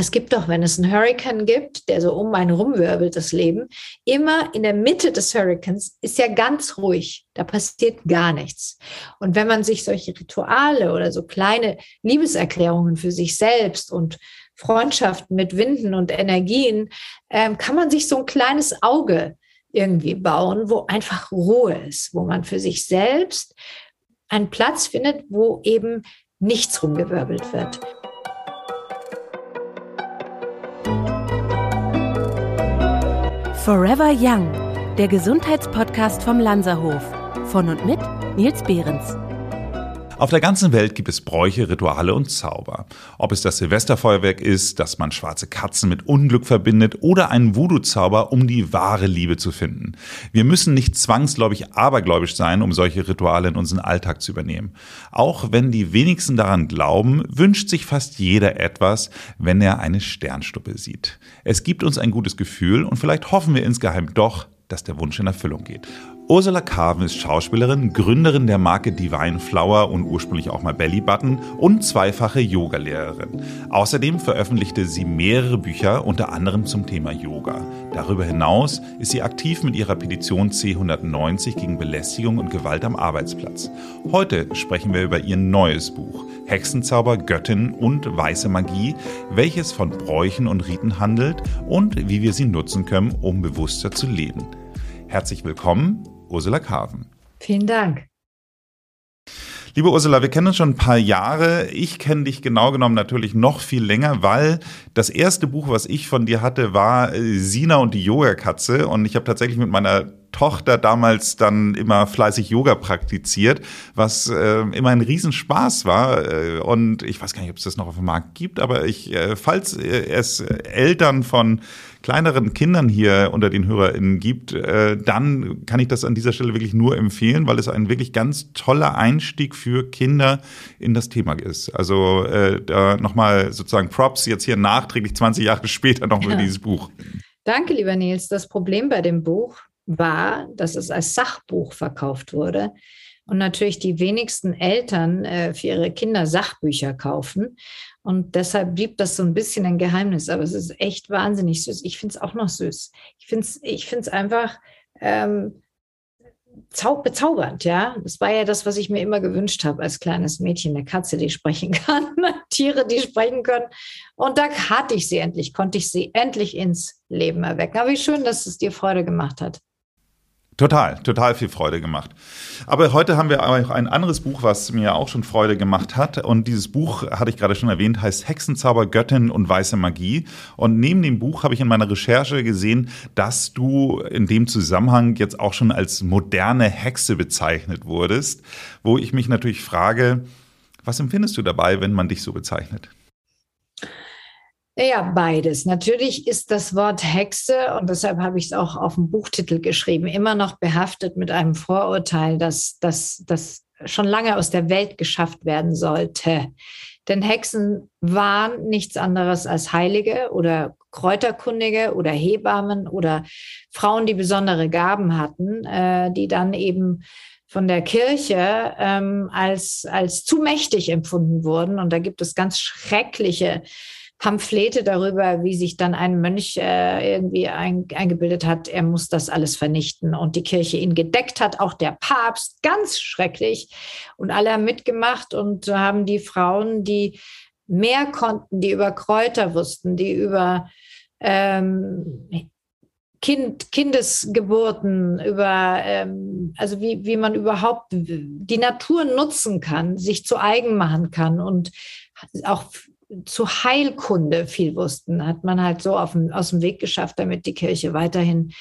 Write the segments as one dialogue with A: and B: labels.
A: es gibt doch, wenn es einen Hurricane gibt, der so um einen rumwirbelt, das Leben, immer in der Mitte des Hurricanes ist ja ganz ruhig. Da passiert gar nichts. Und wenn man sich solche Rituale oder so kleine Liebeserklärungen für sich selbst und Freundschaften mit Winden und Energien, ähm, kann man sich so ein kleines Auge irgendwie bauen, wo einfach Ruhe ist, wo man für sich selbst einen Platz findet, wo eben nichts rumgewirbelt wird.
B: Forever Young, der Gesundheitspodcast vom Lanzerhof. Von und mit Nils Behrens.
C: Auf der ganzen Welt gibt es Bräuche, Rituale und Zauber. Ob es das Silvesterfeuerwerk ist, das man schwarze Katzen mit Unglück verbindet, oder ein Voodoo-Zauber, um die wahre Liebe zu finden. Wir müssen nicht zwangsläufig abergläubisch sein, um solche Rituale in unseren Alltag zu übernehmen. Auch wenn die wenigsten daran glauben, wünscht sich fast jeder etwas, wenn er eine Sternstuppe sieht. Es gibt uns ein gutes Gefühl und vielleicht hoffen wir insgeheim doch, dass der Wunsch in Erfüllung geht. Ursula Carven ist Schauspielerin, Gründerin der Marke Divine Flower und ursprünglich auch mal Belly Button und zweifache Yogalehrerin. Außerdem veröffentlichte sie mehrere Bücher, unter anderem zum Thema Yoga. Darüber hinaus ist sie aktiv mit ihrer Petition C190 gegen Belästigung und Gewalt am Arbeitsplatz. Heute sprechen wir über ihr neues Buch Hexenzauber, Göttin und weiße Magie, welches von Bräuchen und Riten handelt und wie wir sie nutzen können, um bewusster zu leben. Herzlich willkommen Ursula Carven.
A: Vielen Dank.
C: Liebe Ursula, wir kennen uns schon ein paar Jahre. Ich kenne dich genau genommen natürlich noch viel länger, weil das erste Buch, was ich von dir hatte, war äh, Sina und die Yoga-Katze. Und ich habe tatsächlich mit meiner Tochter damals dann immer fleißig Yoga praktiziert, was äh, immer ein Riesenspaß war. Äh, und ich weiß gar nicht, ob es das noch auf dem Markt gibt, aber ich, äh, falls es Eltern von kleineren Kindern hier unter den HörerInnen gibt, äh, dann kann ich das an dieser Stelle wirklich nur empfehlen, weil es ein wirklich ganz toller Einstieg für Kinder in das Thema ist. Also äh, da nochmal sozusagen Props jetzt hier nachträglich 20 Jahre später noch ja. dieses Buch.
A: Danke, lieber Nils. Das Problem bei dem Buch war, dass es als Sachbuch verkauft wurde und natürlich die wenigsten Eltern äh, für ihre Kinder Sachbücher kaufen. Und deshalb blieb das so ein bisschen ein Geheimnis. Aber es ist echt wahnsinnig süß. Ich finde es auch noch süß. Ich finde es ich find's einfach ähm, bezaubernd, ja. Das war ja das, was ich mir immer gewünscht habe als kleines Mädchen, eine Katze, die sprechen kann, Tiere, die sprechen können. Und da hatte ich sie endlich, konnte ich sie endlich ins Leben erwecken. Aber wie schön, dass es dir Freude gemacht hat.
C: Total, total viel Freude gemacht. Aber heute haben wir auch ein anderes Buch, was mir auch schon Freude gemacht hat. Und dieses Buch, hatte ich gerade schon erwähnt, heißt Hexenzauber, Göttin und weiße Magie. Und neben dem Buch habe ich in meiner Recherche gesehen, dass du in dem Zusammenhang jetzt auch schon als moderne Hexe bezeichnet wurdest, wo ich mich natürlich frage, was empfindest du dabei, wenn man dich so bezeichnet?
A: Ja, beides. Natürlich ist das Wort Hexe, und deshalb habe ich es auch auf dem Buchtitel geschrieben, immer noch behaftet mit einem Vorurteil, dass das schon lange aus der Welt geschafft werden sollte. Denn Hexen waren nichts anderes als Heilige oder Kräuterkundige oder Hebammen oder Frauen, die besondere Gaben hatten, äh, die dann eben von der Kirche ähm, als, als zu mächtig empfunden wurden. Und da gibt es ganz schreckliche Pamphlete darüber, wie sich dann ein Mönch äh, irgendwie ein, eingebildet hat, er muss das alles vernichten und die Kirche ihn gedeckt hat, auch der Papst, ganz schrecklich. Und alle haben mitgemacht und haben die Frauen, die mehr konnten, die über Kräuter wussten, die über ähm, Kind, Kindesgeburten, über ähm, also wie, wie man überhaupt die Natur nutzen kann, sich zu eigen machen kann und auch zu Heilkunde viel wussten, hat man halt so auf dem, aus dem Weg geschafft, damit die Kirche weiterhin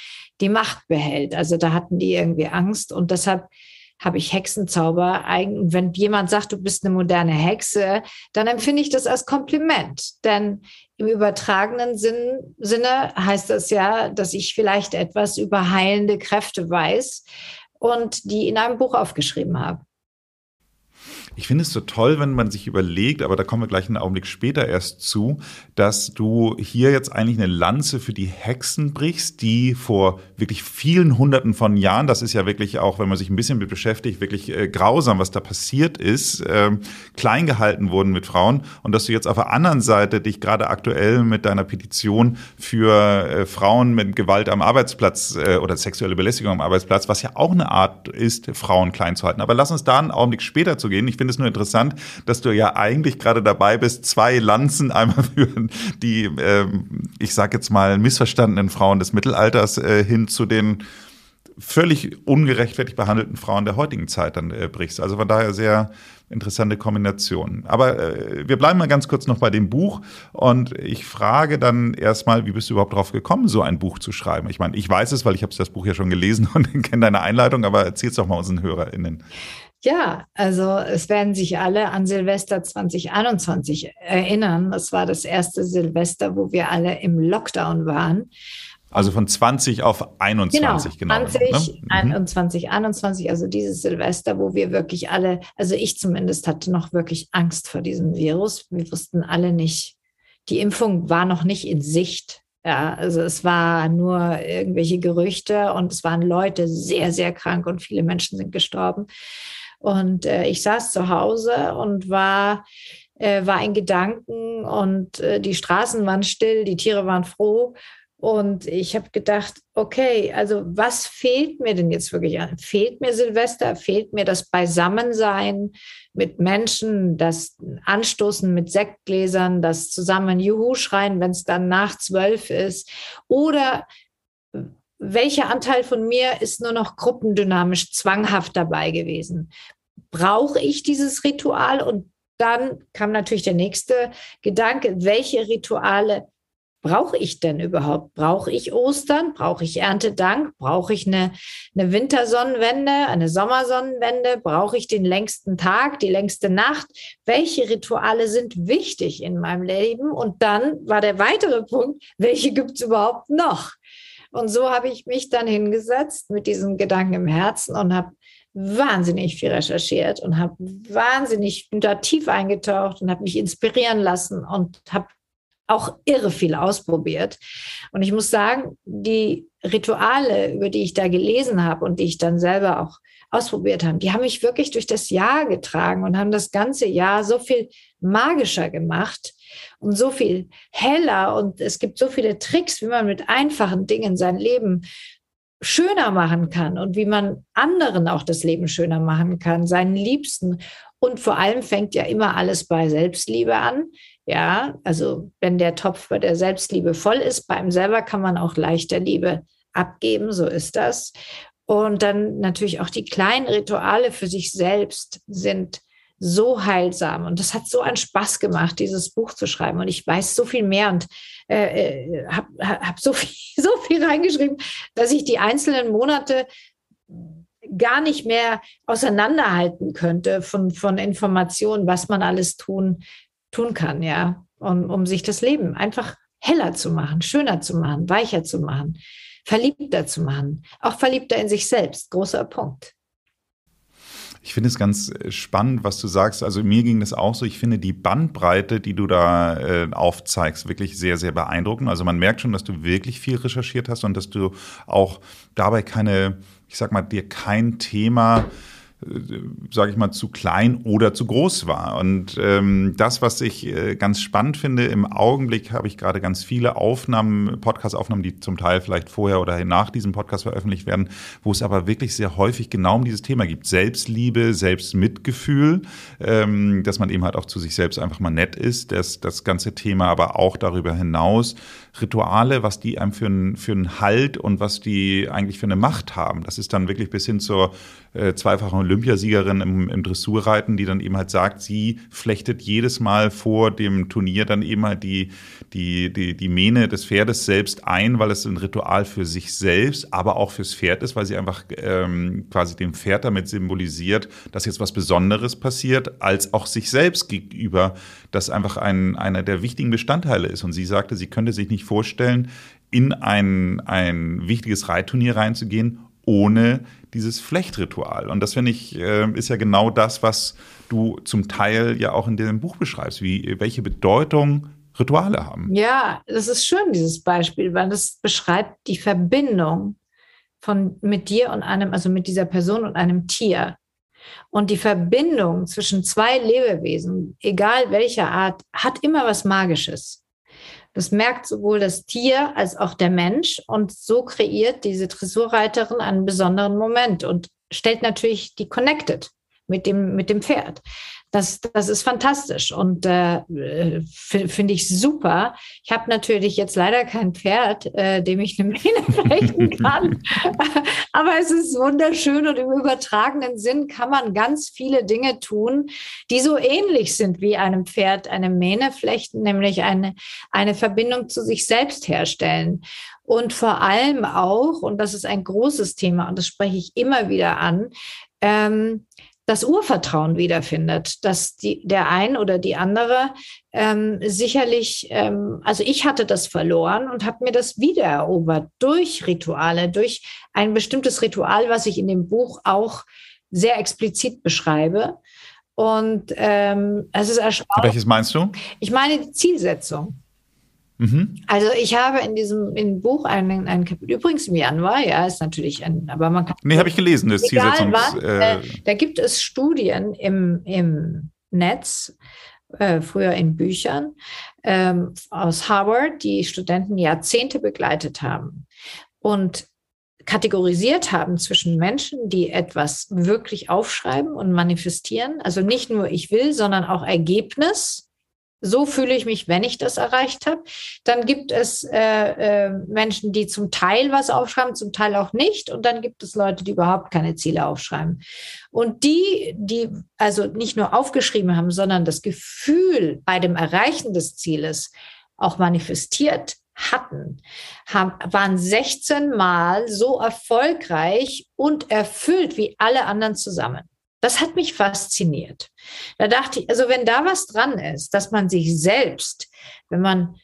A: die Macht behält. Also da hatten die irgendwie Angst und deshalb habe ich Hexenzauber. Wenn jemand sagt, du bist eine moderne Hexe, dann empfinde ich das als Kompliment. Denn im übertragenen Sinn, Sinne heißt das ja, dass ich vielleicht etwas über heilende Kräfte weiß und die in einem Buch aufgeschrieben habe.
C: Ich finde es so toll, wenn man sich überlegt, aber da kommen wir gleich einen Augenblick später erst zu, dass du hier jetzt eigentlich eine Lanze für die Hexen brichst, die vor wirklich vielen Hunderten von Jahren, das ist ja wirklich auch, wenn man sich ein bisschen mit beschäftigt, wirklich äh, grausam, was da passiert ist, äh, klein gehalten wurden mit Frauen und dass du jetzt auf der anderen Seite dich gerade aktuell mit deiner Petition für äh, Frauen mit Gewalt am Arbeitsplatz äh, oder sexuelle Belästigung am Arbeitsplatz, was ja auch eine Art ist, Frauen klein zu halten. Aber lass uns da einen Augenblick später zu gehen. Ich finde es nur interessant, dass du ja eigentlich gerade dabei bist, zwei Lanzen einmal für die, ähm, ich sage jetzt mal, missverstandenen Frauen des Mittelalters äh, hin zu den völlig ungerechtfertigt behandelten Frauen der heutigen Zeit dann äh, brichst. Also von daher sehr interessante Kombination. Aber äh, wir bleiben mal ganz kurz noch bei dem Buch und ich frage dann erstmal, wie bist du überhaupt darauf gekommen, so ein Buch zu schreiben? Ich meine, ich weiß es, weil ich habe das Buch ja schon gelesen und kenne deine Einleitung, aber erzähl es doch mal unseren HörerInnen.
A: Ja, also es werden sich alle an Silvester 2021 erinnern. Das war das erste Silvester, wo wir alle im Lockdown waren.
C: Also von 20 auf 21,
A: genau. genau 20, ne? 21, 21, also dieses Silvester, wo wir wirklich alle, also ich zumindest hatte noch wirklich Angst vor diesem Virus. Wir wussten alle nicht, die Impfung war noch nicht in Sicht. Ja, also es war nur irgendwelche Gerüchte und es waren Leute sehr, sehr krank und viele Menschen sind gestorben. Und äh, ich saß zu Hause und war, äh, war in Gedanken und äh, die Straßen waren still, die Tiere waren froh. Und ich habe gedacht, okay, also was fehlt mir denn jetzt wirklich an? Fehlt mir Silvester? Fehlt mir das Beisammensein mit Menschen, das Anstoßen mit Sektgläsern, das zusammen Juhu schreien, wenn es dann nach zwölf ist? Oder welcher Anteil von mir ist nur noch gruppendynamisch zwanghaft dabei gewesen? Brauche ich dieses Ritual? Und dann kam natürlich der nächste Gedanke, welche Rituale brauche ich denn überhaupt? Brauche ich Ostern? Brauche ich Erntedank? Brauche ich eine, eine Wintersonnenwende, eine Sommersonnenwende? Brauche ich den längsten Tag, die längste Nacht? Welche Rituale sind wichtig in meinem Leben? Und dann war der weitere Punkt, welche gibt es überhaupt noch? Und so habe ich mich dann hingesetzt mit diesem Gedanken im Herzen und habe wahnsinnig viel recherchiert und habe wahnsinnig da tief eingetaucht und habe mich inspirieren lassen und habe auch irre viel ausprobiert. Und ich muss sagen, die Rituale, über die ich da gelesen habe und die ich dann selber auch ausprobiert habe, die haben mich wirklich durch das Jahr getragen und haben das ganze Jahr so viel magischer gemacht und so viel heller. Und es gibt so viele Tricks, wie man mit einfachen Dingen sein Leben schöner machen kann und wie man anderen auch das Leben schöner machen kann, seinen Liebsten. Und vor allem fängt ja immer alles bei Selbstliebe an. Ja, also wenn der Topf bei der Selbstliebe voll ist, bei einem selber kann man auch leichter Liebe abgeben, so ist das. Und dann natürlich auch die kleinen Rituale für sich selbst sind so heilsam. Und das hat so einen Spaß gemacht, dieses Buch zu schreiben. Und ich weiß so viel mehr und äh, habe äh, hab so viel, so viel reingeschrieben, dass ich die einzelnen Monate gar nicht mehr auseinanderhalten könnte von, von Informationen, was man alles tun, tun kann, ja, um, um sich das Leben einfach heller zu machen, schöner zu machen, weicher zu machen, verliebter zu machen, auch verliebter in sich selbst. Großer Punkt.
C: Ich finde es ganz äh, spannend, was du sagst. Also mir ging das auch so. Ich finde die Bandbreite, die du da äh, aufzeigst, wirklich sehr, sehr beeindruckend. Also man merkt schon, dass du wirklich viel recherchiert hast und dass du auch dabei keine, ich sag mal, dir kein Thema sage ich mal, zu klein oder zu groß war. Und ähm, das, was ich äh, ganz spannend finde, im Augenblick habe ich gerade ganz viele Aufnahmen, Podcast-Aufnahmen, die zum Teil vielleicht vorher oder nach diesem Podcast veröffentlicht werden, wo es aber wirklich sehr häufig genau um dieses Thema gibt. Selbstliebe, Selbstmitgefühl, ähm, dass man eben halt auch zu sich selbst einfach mal nett ist, das, das ganze Thema aber auch darüber hinaus Rituale, was die einem für einen, für einen Halt und was die eigentlich für eine Macht haben. Das ist dann wirklich bis hin zur äh, zweifachen Olympiasiegerin im, im Dressurreiten, die dann eben halt sagt, sie flechtet jedes Mal vor dem Turnier dann eben halt die, die, die, die Mähne des Pferdes selbst ein, weil es ein Ritual für sich selbst, aber auch fürs Pferd ist, weil sie einfach ähm, quasi dem Pferd damit symbolisiert, dass jetzt was Besonderes passiert, als auch sich selbst gegenüber, das einfach ein, einer der wichtigen Bestandteile ist. Und sie sagte, sie könnte sich nicht vorstellen, in ein, ein wichtiges Reitturnier reinzugehen ohne dieses Flechtritual. Und das finde ich, äh, ist ja genau das, was du zum Teil ja auch in dem Buch beschreibst, wie, welche Bedeutung Rituale haben.
A: Ja, das ist schön, dieses Beispiel, weil das beschreibt die Verbindung von mit dir und einem, also mit dieser Person und einem Tier. Und die Verbindung zwischen zwei Lebewesen, egal welcher Art, hat immer was Magisches. Das merkt sowohl das Tier als auch der Mensch. Und so kreiert diese Dressurreiterin einen besonderen Moment und stellt natürlich die Connected mit dem, mit dem Pferd. Das, das ist fantastisch und äh, finde ich super. Ich habe natürlich jetzt leider kein Pferd, äh, dem ich eine Mähne flechten kann. Aber es ist wunderschön und im übertragenen Sinn kann man ganz viele Dinge tun, die so ähnlich sind wie einem Pferd eine Mähne flechten, nämlich eine, eine Verbindung zu sich selbst herstellen. Und vor allem auch, und das ist ein großes Thema, und das spreche ich immer wieder an, ähm, das Urvertrauen wiederfindet, dass die, der ein oder die andere ähm, sicherlich, ähm, also ich hatte das verloren und habe mir das wiedererobert durch Rituale, durch ein bestimmtes Ritual, was ich in dem Buch auch sehr explizit beschreibe. Und ähm, es ist erstaunlich.
C: Welches meinst du?
A: Ich meine die Zielsetzung. Mhm. Also ich habe in diesem in Buch ein, ein Kapitel, übrigens im Januar, ja, ist natürlich ein, aber man kann.
C: Nee, habe ich gelesen, das Zielsetzungs...
A: Wann, äh, da gibt es Studien im, im Netz, äh, früher in Büchern, ähm, aus Harvard, die Studenten Jahrzehnte begleitet haben und kategorisiert haben zwischen Menschen, die etwas wirklich aufschreiben und manifestieren, also nicht nur ich will, sondern auch Ergebnis so fühle ich mich, wenn ich das erreicht habe. Dann gibt es äh, äh, Menschen, die zum Teil was aufschreiben, zum Teil auch nicht. Und dann gibt es Leute, die überhaupt keine Ziele aufschreiben. Und die, die also nicht nur aufgeschrieben haben, sondern das Gefühl bei dem Erreichen des Zieles auch manifestiert hatten, haben, waren 16 Mal so erfolgreich und erfüllt wie alle anderen zusammen. Das hat mich fasziniert. Da dachte ich, also wenn da was dran ist, dass man sich selbst, wenn man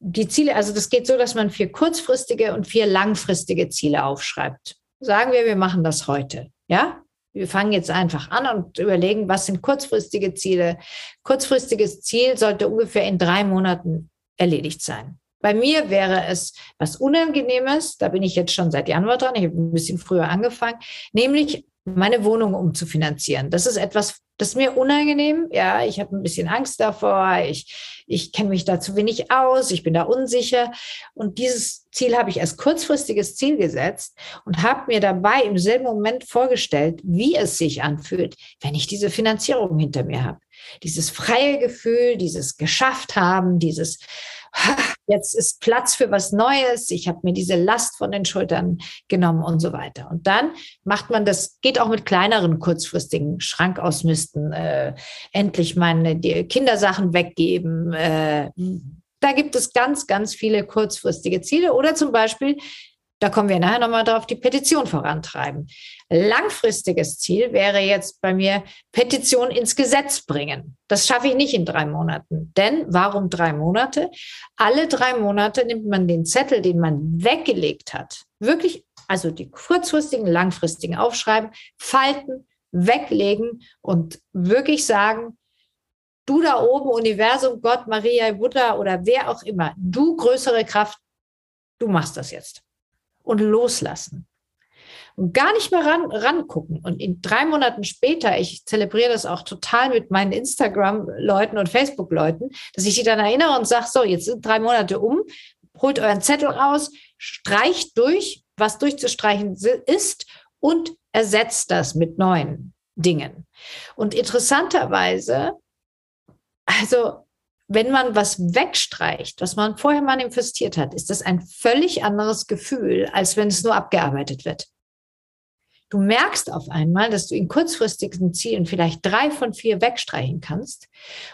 A: die Ziele, also das geht so, dass man vier kurzfristige und vier langfristige Ziele aufschreibt. Sagen wir, wir machen das heute. Ja? Wir fangen jetzt einfach an und überlegen, was sind kurzfristige Ziele. Kurzfristiges Ziel sollte ungefähr in drei Monaten erledigt sein. Bei mir wäre es was Unangenehmes, da bin ich jetzt schon seit Januar dran, ich habe ein bisschen früher angefangen, nämlich meine Wohnung umzufinanzieren. Das ist etwas, das ist mir unangenehm. Ja, ich habe ein bisschen Angst davor. Ich, ich kenne mich da zu wenig aus. Ich bin da unsicher. Und dieses Ziel habe ich als kurzfristiges Ziel gesetzt und habe mir dabei im selben Moment vorgestellt, wie es sich anfühlt, wenn ich diese Finanzierung hinter mir habe. Dieses freie Gefühl, dieses geschafft haben, dieses jetzt ist Platz für was Neues, ich habe mir diese Last von den Schultern genommen und so weiter. Und dann macht man das, geht auch mit kleineren kurzfristigen Schrankausmisten, äh, endlich meine Kindersachen weggeben. Äh, da gibt es ganz, ganz viele kurzfristige Ziele oder zum Beispiel da kommen wir nachher nochmal drauf, die Petition vorantreiben. Langfristiges Ziel wäre jetzt bei mir Petition ins Gesetz bringen. Das schaffe ich nicht in drei Monaten. Denn warum drei Monate? Alle drei Monate nimmt man den Zettel, den man weggelegt hat, wirklich, also die kurzfristigen, langfristigen aufschreiben, falten, weglegen und wirklich sagen, du da oben, Universum, Gott, Maria, Buddha oder wer auch immer, du größere Kraft, du machst das jetzt und loslassen. Und gar nicht mehr ran, rangucken. Und in drei Monaten später, ich zelebriere das auch total mit meinen Instagram-Leuten und Facebook-Leuten, dass ich sie dann erinnere und sage, so, jetzt sind drei Monate um, holt euren Zettel raus, streicht durch, was durchzustreichen ist und ersetzt das mit neuen Dingen. Und interessanterweise, also wenn man was wegstreicht, was man vorher manifestiert hat, ist das ein völlig anderes Gefühl, als wenn es nur abgearbeitet wird. Du merkst auf einmal, dass du in kurzfristigen Zielen vielleicht drei von vier wegstreichen kannst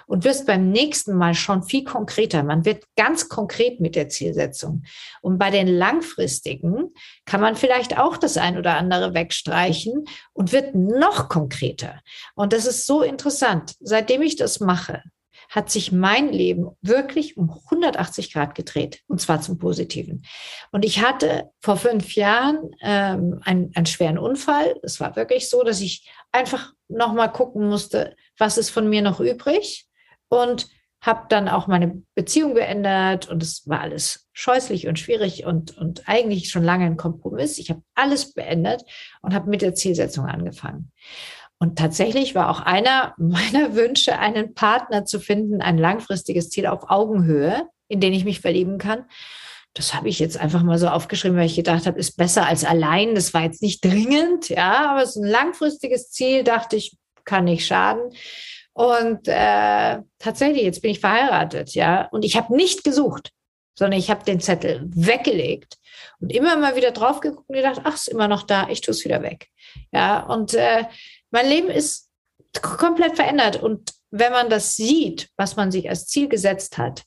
A: und wirst beim nächsten Mal schon viel konkreter. Man wird ganz konkret mit der Zielsetzung. Und bei den langfristigen kann man vielleicht auch das ein oder andere wegstreichen und wird noch konkreter. Und das ist so interessant. Seitdem ich das mache, hat sich mein Leben wirklich um 180 Grad gedreht und zwar zum Positiven. Und ich hatte vor fünf Jahren ähm, einen, einen schweren Unfall. Es war wirklich so, dass ich einfach noch mal gucken musste, was ist von mir noch übrig und habe dann auch meine Beziehung beendet und es war alles scheußlich und schwierig und, und eigentlich schon lange ein Kompromiss. Ich habe alles beendet und habe mit der Zielsetzung angefangen. Und tatsächlich war auch einer meiner Wünsche, einen Partner zu finden, ein langfristiges Ziel auf Augenhöhe, in den ich mich verlieben kann. Das habe ich jetzt einfach mal so aufgeschrieben, weil ich gedacht habe, ist besser als allein. Das war jetzt nicht dringend, ja, aber es ist ein langfristiges Ziel, dachte ich, kann nicht schaden. Und äh, tatsächlich, jetzt bin ich verheiratet, ja, und ich habe nicht gesucht, sondern ich habe den Zettel weggelegt und immer mal wieder drauf geguckt und gedacht, ach, ist immer noch da, ich tue es wieder weg. Ja, und äh, mein Leben ist komplett verändert. Und wenn man das sieht, was man sich als Ziel gesetzt hat,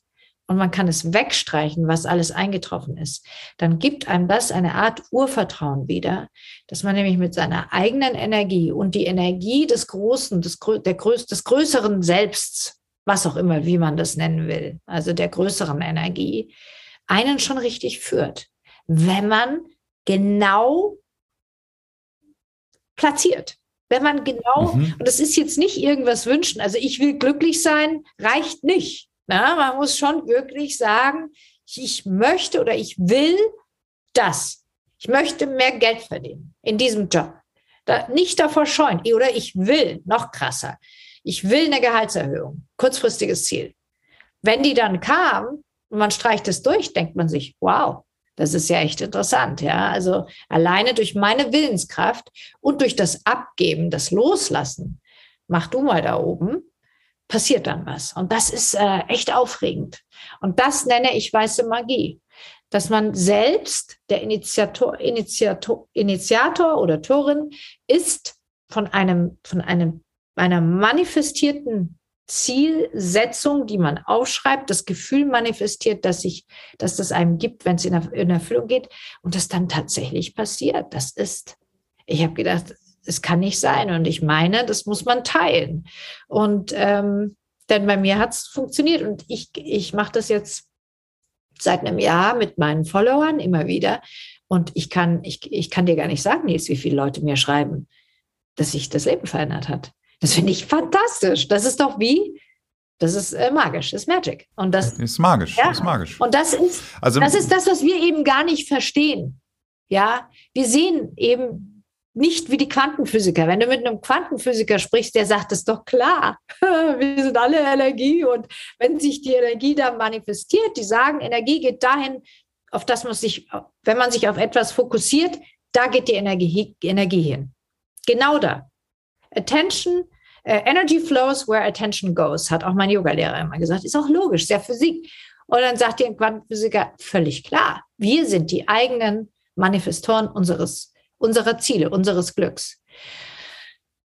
A: und man kann es wegstreichen, was alles eingetroffen ist, dann gibt einem das eine Art Urvertrauen wieder, dass man nämlich mit seiner eigenen Energie und die Energie des Großen, des, der Größ des größeren Selbsts, was auch immer, wie man das nennen will, also der größeren Energie, einen schon richtig führt, wenn man genau platziert. Wenn man genau, mhm. und das ist jetzt nicht irgendwas wünschen, also ich will glücklich sein, reicht nicht. Na, man muss schon wirklich sagen, ich möchte oder ich will das. Ich möchte mehr Geld verdienen in diesem Job. Da, nicht davor scheuen. Oder ich will, noch krasser, ich will eine Gehaltserhöhung, kurzfristiges Ziel. Wenn die dann kam und man streicht es durch, denkt man sich, wow, das ist ja echt interessant, ja. Also alleine durch meine Willenskraft und durch das Abgeben, das Loslassen, mach du mal da oben, passiert dann was. Und das ist äh, echt aufregend. Und das nenne ich weiße Magie. Dass man selbst der Initiator, Initiator, Initiator oder Torin ist von einem, von einem, einer manifestierten Zielsetzung, die man aufschreibt, das Gefühl manifestiert, dass sich, dass das einem gibt, wenn es in, in Erfüllung geht und das dann tatsächlich passiert. Das ist, ich habe gedacht, es kann nicht sein und ich meine, das muss man teilen. Und ähm, denn bei mir hat es funktioniert und ich, ich mache das jetzt seit einem Jahr mit meinen Followern immer wieder und ich kann, ich, ich kann dir gar nicht sagen, Nils, wie viele Leute mir schreiben, dass sich das Leben verändert hat. Das finde ich fantastisch. Das ist doch wie, das ist äh, magisch, ist Magic. Und das
C: ist magisch, ja. ist magisch.
A: Und das ist, also, das ist das, was wir eben gar nicht verstehen. Ja, wir sehen eben nicht wie die Quantenphysiker. Wenn du mit einem Quantenphysiker sprichst, der sagt, es ist doch klar, wir sind alle Energie und wenn sich die Energie da manifestiert, die sagen, Energie geht dahin, auf das man sich, wenn man sich auf etwas fokussiert, da geht die Energie, Energie hin. Genau da. Attention Uh, energy flows where attention goes, hat auch mein Yogalehrer immer gesagt. Ist auch logisch, sehr Physik. Und dann sagt die Quantenphysiker, völlig klar, wir sind die eigenen Manifestoren unseres, unserer Ziele, unseres Glücks.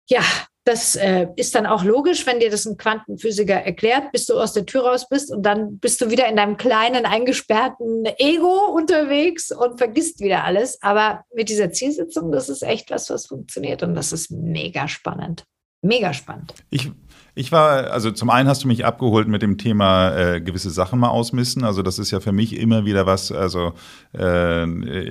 A: Ja, das äh, ist dann auch logisch, wenn dir das ein Quantenphysiker erklärt, bis du aus der Tür raus bist und dann bist du wieder in deinem kleinen, eingesperrten Ego unterwegs und vergisst wieder alles. Aber mit dieser Zielsetzung, das ist echt was, was funktioniert und das ist mega spannend. Mega spannend.
C: Ich, ich war, also zum einen hast du mich abgeholt mit dem Thema äh, gewisse Sachen mal ausmissen. Also das ist ja für mich immer wieder was, also äh,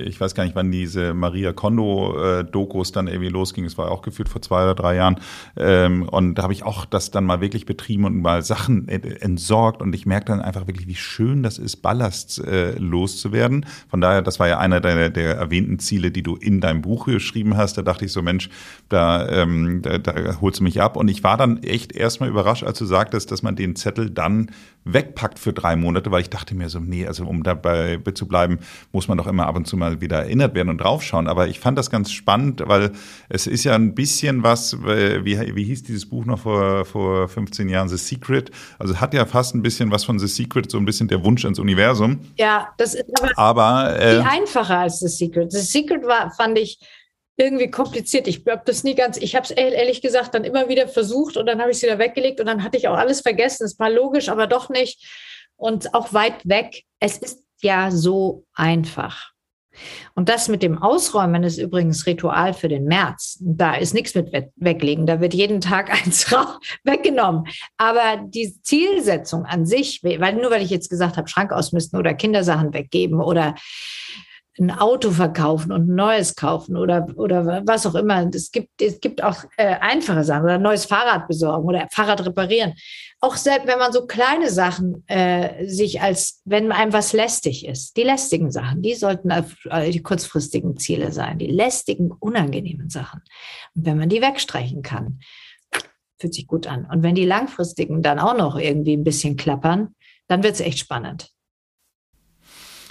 C: ich weiß gar nicht, wann diese Maria Kondo-Dokus äh, dann irgendwie losging. Es war auch geführt vor zwei oder drei Jahren. Ähm, und da habe ich auch das dann mal wirklich betrieben und mal Sachen entsorgt. Und ich merke dann einfach wirklich, wie schön das ist, Ballast äh, loszuwerden. Von daher, das war ja einer der, der erwähnten Ziele, die du in deinem Buch geschrieben hast. Da dachte ich so, Mensch, da, ähm, da, da holst du mich ab. Und ich war dann echt erst erstmal überrascht, als du sagtest, dass man den Zettel dann wegpackt für drei Monate, weil ich dachte mir so, nee, also um dabei zu bleiben, muss man doch immer ab und zu mal wieder erinnert werden und draufschauen. Aber ich fand das ganz spannend, weil es ist ja ein bisschen was, wie, wie hieß dieses Buch noch vor, vor 15 Jahren, The Secret? Also hat ja fast ein bisschen was von The Secret, so ein bisschen der Wunsch ins Universum.
A: Ja, das ist aber,
C: aber
A: äh, viel einfacher als The Secret. The Secret war, fand ich, irgendwie kompliziert. Ich habe das nie ganz, ich habe es ehrlich gesagt dann immer wieder versucht und dann habe ich es wieder weggelegt und dann hatte ich auch alles vergessen. Es war logisch, aber doch nicht und auch weit weg. Es ist ja so einfach. Und das mit dem Ausräumen ist übrigens Ritual für den März. Da ist nichts mit weglegen. Da wird jeden Tag eins weggenommen. Aber die Zielsetzung an sich, weil nur weil ich jetzt gesagt habe, Schrank ausmisten oder Kindersachen weggeben oder ein Auto verkaufen und ein neues kaufen oder, oder was auch immer. Es gibt, es gibt auch äh, einfache Sachen oder ein neues Fahrrad besorgen oder Fahrrad reparieren. Auch selbst wenn man so kleine Sachen äh, sich als, wenn einem was lästig ist, die lästigen Sachen, die sollten äh, die kurzfristigen Ziele sein, die lästigen, unangenehmen Sachen. Und wenn man die wegstreichen kann, fühlt sich gut an. Und wenn die langfristigen dann auch noch irgendwie ein bisschen klappern, dann wird es echt spannend.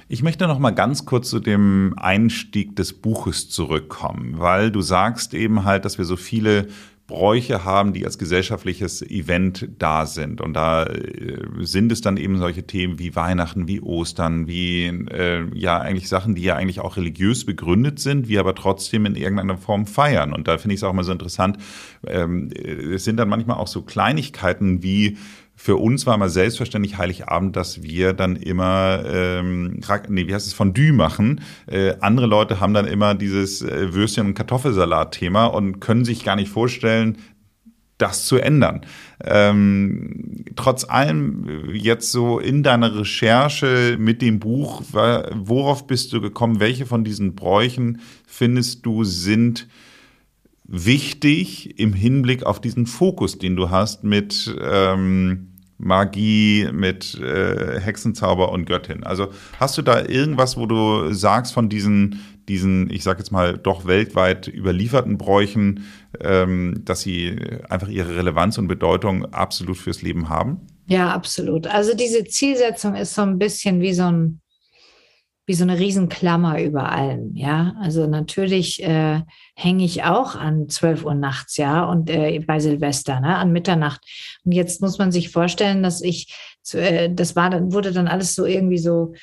C: Ich möchte noch mal ganz kurz zu dem Einstieg des Buches zurückkommen, weil du sagst eben halt, dass wir so viele Bräuche haben, die als gesellschaftliches Event da sind. Und da äh, sind es dann eben solche Themen wie Weihnachten, wie Ostern, wie äh, ja eigentlich Sachen, die ja eigentlich auch religiös begründet sind, wir aber trotzdem in irgendeiner Form feiern. Und da finde ich es auch mal so interessant. Ähm, es sind dann manchmal auch so Kleinigkeiten wie für uns war mal selbstverständlich Heiligabend, dass wir dann immer, ähm, nee, wie heißt es, Fondue machen. Äh, andere Leute haben dann immer dieses äh, Würstchen- und Kartoffelsalat-Thema und können sich gar nicht vorstellen, das zu ändern. Ähm, trotz allem jetzt so in deiner Recherche mit dem Buch, worauf bist du gekommen? Welche von diesen Bräuchen findest du sind wichtig im Hinblick auf diesen Fokus, den du hast mit ähm, Magie, mit äh, Hexenzauber und Göttin. Also hast du da irgendwas, wo du sagst von diesen, diesen, ich sag jetzt mal, doch weltweit überlieferten Bräuchen, ähm, dass sie einfach ihre Relevanz und Bedeutung absolut fürs Leben haben?
A: Ja, absolut. Also diese Zielsetzung ist so ein bisschen wie so ein wie so eine Riesenklammer über allem, ja. Also natürlich äh, hänge ich auch an 12 Uhr nachts, ja, und äh, bei Silvester, ne, an Mitternacht. Und jetzt muss man sich vorstellen, dass ich, äh, das war dann, wurde dann alles so irgendwie so,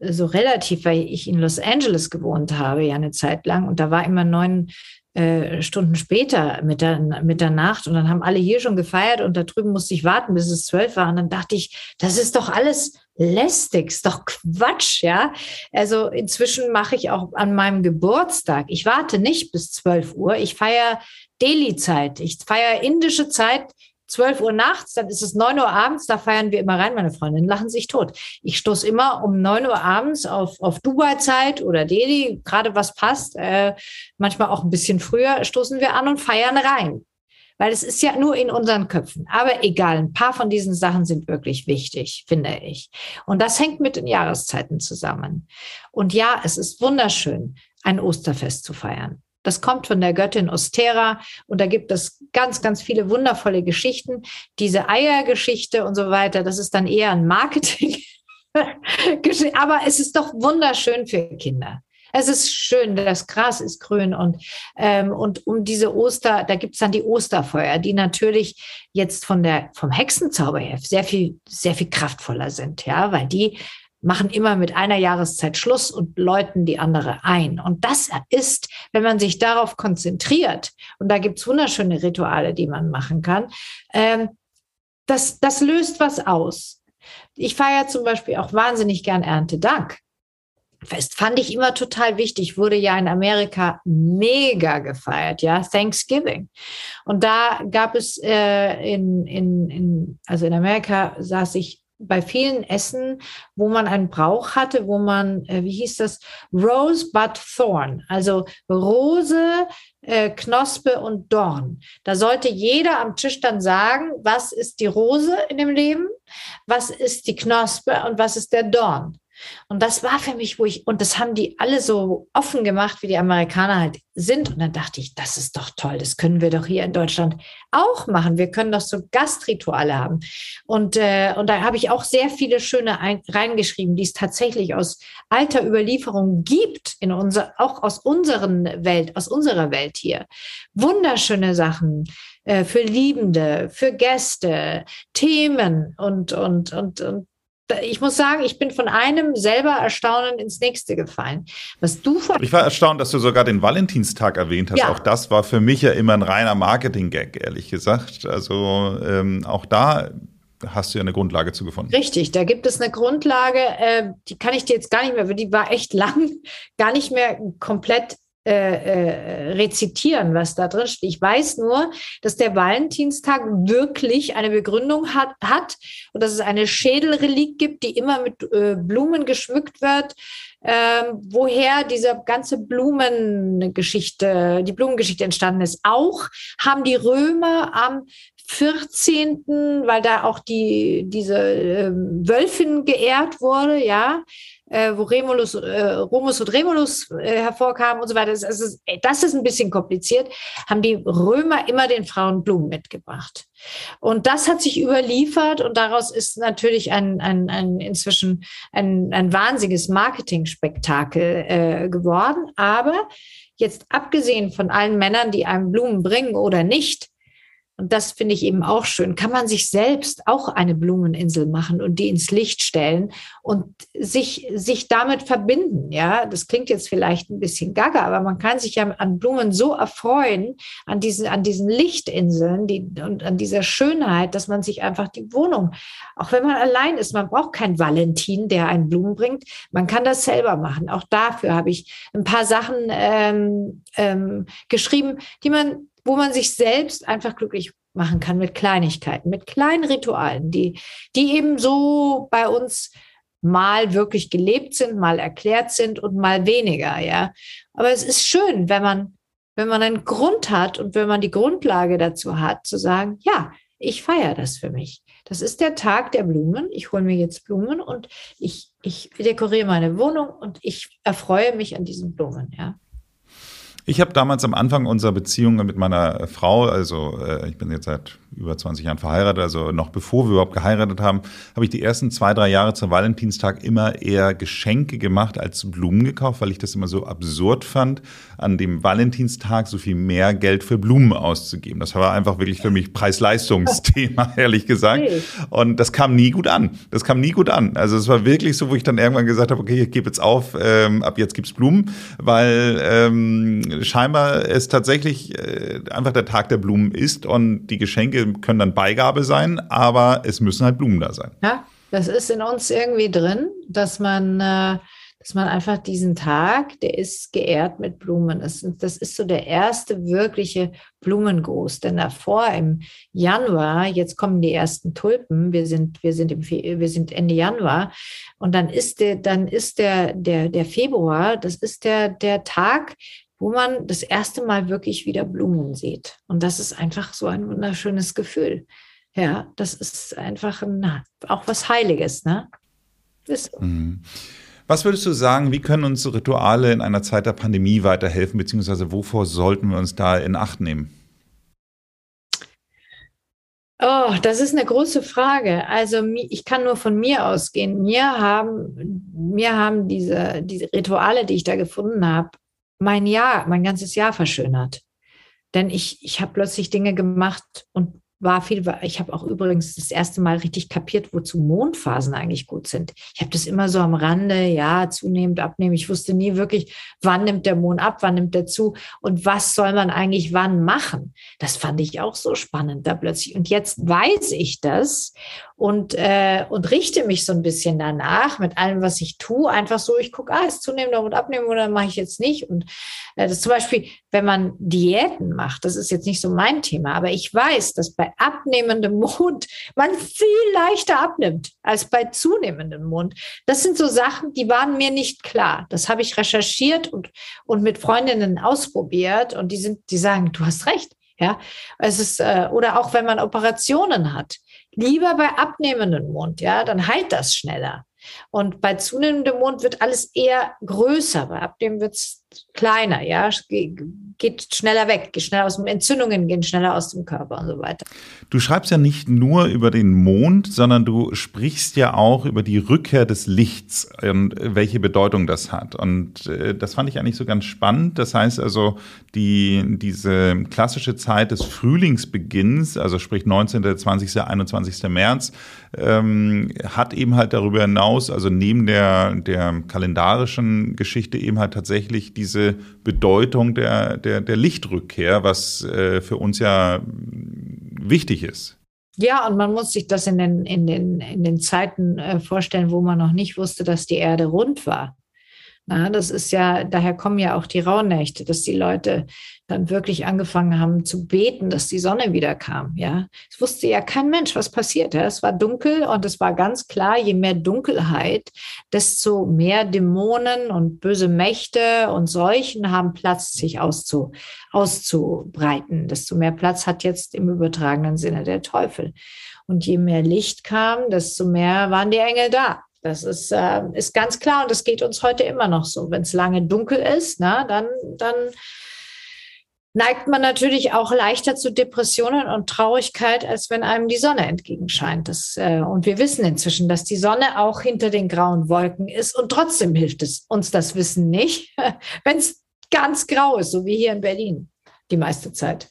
A: so relativ, weil ich in Los Angeles gewohnt habe, ja, eine Zeit lang. Und da war immer neun äh, Stunden später mit der, mit der Nacht und dann haben alle hier schon gefeiert und da drüben musste ich warten, bis es zwölf war. Und dann dachte ich, das ist doch alles lästig, ist doch Quatsch, ja. Also inzwischen mache ich auch an meinem Geburtstag, ich warte nicht bis 12 Uhr, ich feiere Delhi-Zeit, ich feiere indische Zeit 12 Uhr nachts, dann ist es 9 Uhr abends, da feiern wir immer rein, meine Freundinnen lachen sich tot. Ich stoße immer um 9 Uhr abends auf, auf Dubai-Zeit oder Delhi, gerade was passt, äh, manchmal auch ein bisschen früher, stoßen wir an und feiern rein weil es ist ja nur in unseren Köpfen. Aber egal, ein paar von diesen Sachen sind wirklich wichtig, finde ich. Und das hängt mit den Jahreszeiten zusammen. Und ja, es ist wunderschön, ein Osterfest zu feiern. Das kommt von der Göttin Ostera und da gibt es ganz, ganz viele wundervolle Geschichten. Diese Eiergeschichte und so weiter, das ist dann eher ein Marketing. Aber es ist doch wunderschön für Kinder. Es ist schön, das Gras ist grün und, ähm, und um diese Oster, da gibt es dann die Osterfeuer, die natürlich jetzt von der, vom Hexenzauber her sehr viel, sehr viel kraftvoller sind, ja, weil die machen immer mit einer Jahreszeit Schluss und läuten die andere ein. Und das ist, wenn man sich darauf konzentriert, und da gibt es wunderschöne Rituale, die man machen kann, ähm, das, das löst was aus. Ich feiere zum Beispiel auch wahnsinnig gern Erntedank. Fest fand ich immer total wichtig, wurde ja in Amerika mega gefeiert, ja, Thanksgiving. Und da gab es äh, in, in, in, also in Amerika saß ich bei vielen Essen, wo man einen Brauch hatte, wo man, äh, wie hieß das, Rose but Thorn, also Rose, äh, Knospe und Dorn. Da sollte jeder am Tisch dann sagen, was ist die Rose in dem Leben, was ist die Knospe und was ist der Dorn. Und das war für mich, wo ich, und das haben die alle so offen gemacht, wie die Amerikaner halt sind. Und dann dachte ich, das ist doch toll, das können wir doch hier in Deutschland auch machen. Wir können doch so Gastrituale haben. Und, äh, und da habe ich auch sehr viele schöne ein, reingeschrieben, die es tatsächlich aus alter Überlieferung gibt, in unser, auch aus unseren Welt, aus unserer Welt hier. Wunderschöne Sachen äh, für Liebende, für Gäste, Themen und, und, und, und ich muss sagen, ich bin von einem selber Erstaunen ins nächste gefallen. Was du
C: Ich war erstaunt, dass du sogar den Valentinstag erwähnt hast. Ja. Auch das war für mich ja immer ein reiner Marketing-Gag, ehrlich gesagt. Also ähm, auch da hast du ja eine Grundlage zu gefunden.
A: Richtig, da gibt es eine Grundlage, äh, die kann ich dir jetzt gar nicht mehr, die war echt lang, gar nicht mehr komplett äh, äh, rezitieren, was da drin steht. Ich weiß nur, dass der Valentinstag wirklich eine Begründung hat, hat und dass es eine Schädelrelik gibt, die immer mit äh, Blumen geschmückt wird. Ähm, woher diese ganze Blumengeschichte, die Blumengeschichte entstanden ist. Auch haben die Römer am 14., weil da auch die, diese äh, Wölfin geehrt wurde, ja, äh, wo Remulus, äh, Romus und Remulus äh, hervorkamen und so weiter. Das, ist, das ist ein bisschen kompliziert. Haben die Römer immer den Frauen Blumen mitgebracht. Und das hat sich überliefert und daraus ist natürlich ein, ein, ein inzwischen ein, ein wahnsinniges Marketing-Spektakel äh, geworden. Aber jetzt abgesehen von allen Männern, die einem Blumen bringen oder nicht, und das finde ich eben auch schön, kann man sich selbst auch eine Blumeninsel machen und die ins Licht stellen und sich, sich damit verbinden. Ja, das klingt jetzt vielleicht ein bisschen gaga, aber man kann sich ja an Blumen so erfreuen, an diesen, an diesen Lichtinseln die, und an dieser Schönheit, dass man sich einfach die Wohnung, auch wenn man allein ist, man braucht keinen Valentin, der einen Blumen bringt. Man kann das selber machen. Auch dafür habe ich ein paar Sachen ähm, ähm, geschrieben, die man wo man sich selbst einfach glücklich machen kann mit Kleinigkeiten, mit kleinen Ritualen, die, die eben so bei uns mal wirklich gelebt sind, mal erklärt sind und mal weniger, ja. Aber es ist schön, wenn man, wenn man einen Grund hat und wenn man die Grundlage dazu hat, zu sagen, ja, ich feiere das für mich. Das ist der Tag der Blumen. Ich hole mir jetzt Blumen und ich, ich dekoriere meine Wohnung und ich erfreue mich an diesen Blumen, ja.
C: Ich habe damals am Anfang unserer Beziehung mit meiner Frau, also äh, ich bin jetzt seit über 20 Jahren verheiratet, also noch bevor wir überhaupt geheiratet haben, habe ich die ersten zwei, drei Jahre zum Valentinstag immer eher Geschenke gemacht als Blumen gekauft, weil ich das immer so absurd fand, an dem Valentinstag so viel mehr Geld für Blumen auszugeben. Das war einfach wirklich für mich Preis-Leistungsthema, ehrlich gesagt. Und das kam nie gut an. Das kam nie gut an. Also es war wirklich so, wo ich dann irgendwann gesagt habe, okay, ich gebe jetzt auf, ähm, ab jetzt gibt's Blumen, weil ähm, scheinbar es tatsächlich äh, einfach der Tag der Blumen ist und die Geschenke können dann Beigabe sein, aber es müssen halt Blumen da sein.
A: Ja, das ist in uns irgendwie drin, dass man äh, dass man einfach diesen Tag, der ist geehrt mit Blumen. Das, das ist so der erste wirkliche Blumengruß. Denn davor im Januar, jetzt kommen die ersten Tulpen, wir sind, wir sind, im, wir sind Ende Januar, und dann ist der, dann ist der, der, der Februar, das ist der, der Tag, wo man das erste Mal wirklich wieder Blumen sieht. Und das ist einfach so ein wunderschönes Gefühl. Ja, das ist einfach ein, auch was Heiliges, ne?
C: Ist so. Mhm. Was würdest du sagen, wie können uns Rituale in einer Zeit der Pandemie weiterhelfen, beziehungsweise wovor sollten wir uns da in Acht nehmen?
A: Oh, das ist eine große Frage. Also ich kann nur von mir ausgehen. Mir haben, mir haben diese, diese Rituale, die ich da gefunden habe, mein Jahr, mein ganzes Jahr verschönert. Denn ich, ich habe plötzlich Dinge gemacht und war viel, ich habe auch übrigens das erste Mal richtig kapiert, wozu Mondphasen eigentlich gut sind. Ich habe das immer so am Rande, ja, zunehmend abnehmen. Ich wusste nie wirklich, wann nimmt der Mond ab, wann nimmt er zu und was soll man eigentlich wann machen. Das fand ich auch so spannend da plötzlich. Und jetzt weiß ich das und, äh, und richte mich so ein bisschen danach mit allem, was ich tue. Einfach so, ich gucke, ah, ist zunehmender und abnehmen oder mache ich jetzt nicht. Und äh, das zum Beispiel, wenn man Diäten macht, das ist jetzt nicht so mein Thema, aber ich weiß, dass bei abnehmendem Mond man viel leichter abnimmt als bei zunehmendem Mond. Das sind so Sachen, die waren mir nicht klar. Das habe ich recherchiert und, und mit Freundinnen ausprobiert und die sind, die sagen, du hast recht. Ja, es ist, äh, oder auch wenn man Operationen hat, lieber bei abnehmendem Mond, ja, dann heilt das schneller. Und bei zunehmendem Mond wird alles eher größer, bei abnehmen wird es kleiner, ja, geht schneller weg, geht schneller aus dem Entzündungen gehen schneller aus dem Körper und so weiter.
C: Du schreibst ja nicht nur über den Mond, sondern du sprichst ja auch über die Rückkehr des Lichts und welche Bedeutung das hat. Und äh, das fand ich eigentlich so ganz spannend. Das heißt also, die, diese klassische Zeit des Frühlingsbeginns, also sprich 19., 20., 21. März, ähm, hat eben halt darüber hinaus, also neben der, der kalendarischen Geschichte eben halt tatsächlich diese Bedeutung der, der, der Lichtrückkehr, was äh, für uns ja wichtig ist.
A: Ja, und man muss sich das in den, in den, in den Zeiten äh, vorstellen, wo man noch nicht wusste, dass die Erde rund war. Na, das ist ja, daher kommen ja auch die Rauhnächte, dass die Leute dann wirklich angefangen haben zu beten, dass die Sonne wieder kam. Ja, es wusste ja kein Mensch, was passiert. Ja? Es war dunkel und es war ganz klar, je mehr Dunkelheit, desto mehr Dämonen und böse Mächte und Seuchen haben Platz, sich auszu, auszubreiten. Desto mehr Platz hat jetzt im übertragenen Sinne der Teufel. Und je mehr Licht kam, desto mehr waren die Engel da. Das ist, äh, ist ganz klar und das geht uns heute immer noch so. Wenn es lange dunkel ist, na, dann, dann neigt man natürlich auch leichter zu Depressionen und Traurigkeit, als wenn einem die Sonne entgegenscheint. Das, äh, und wir wissen inzwischen, dass die Sonne auch hinter den grauen Wolken ist und trotzdem hilft es uns das Wissen nicht, wenn es ganz grau ist, so wie hier in Berlin die meiste Zeit.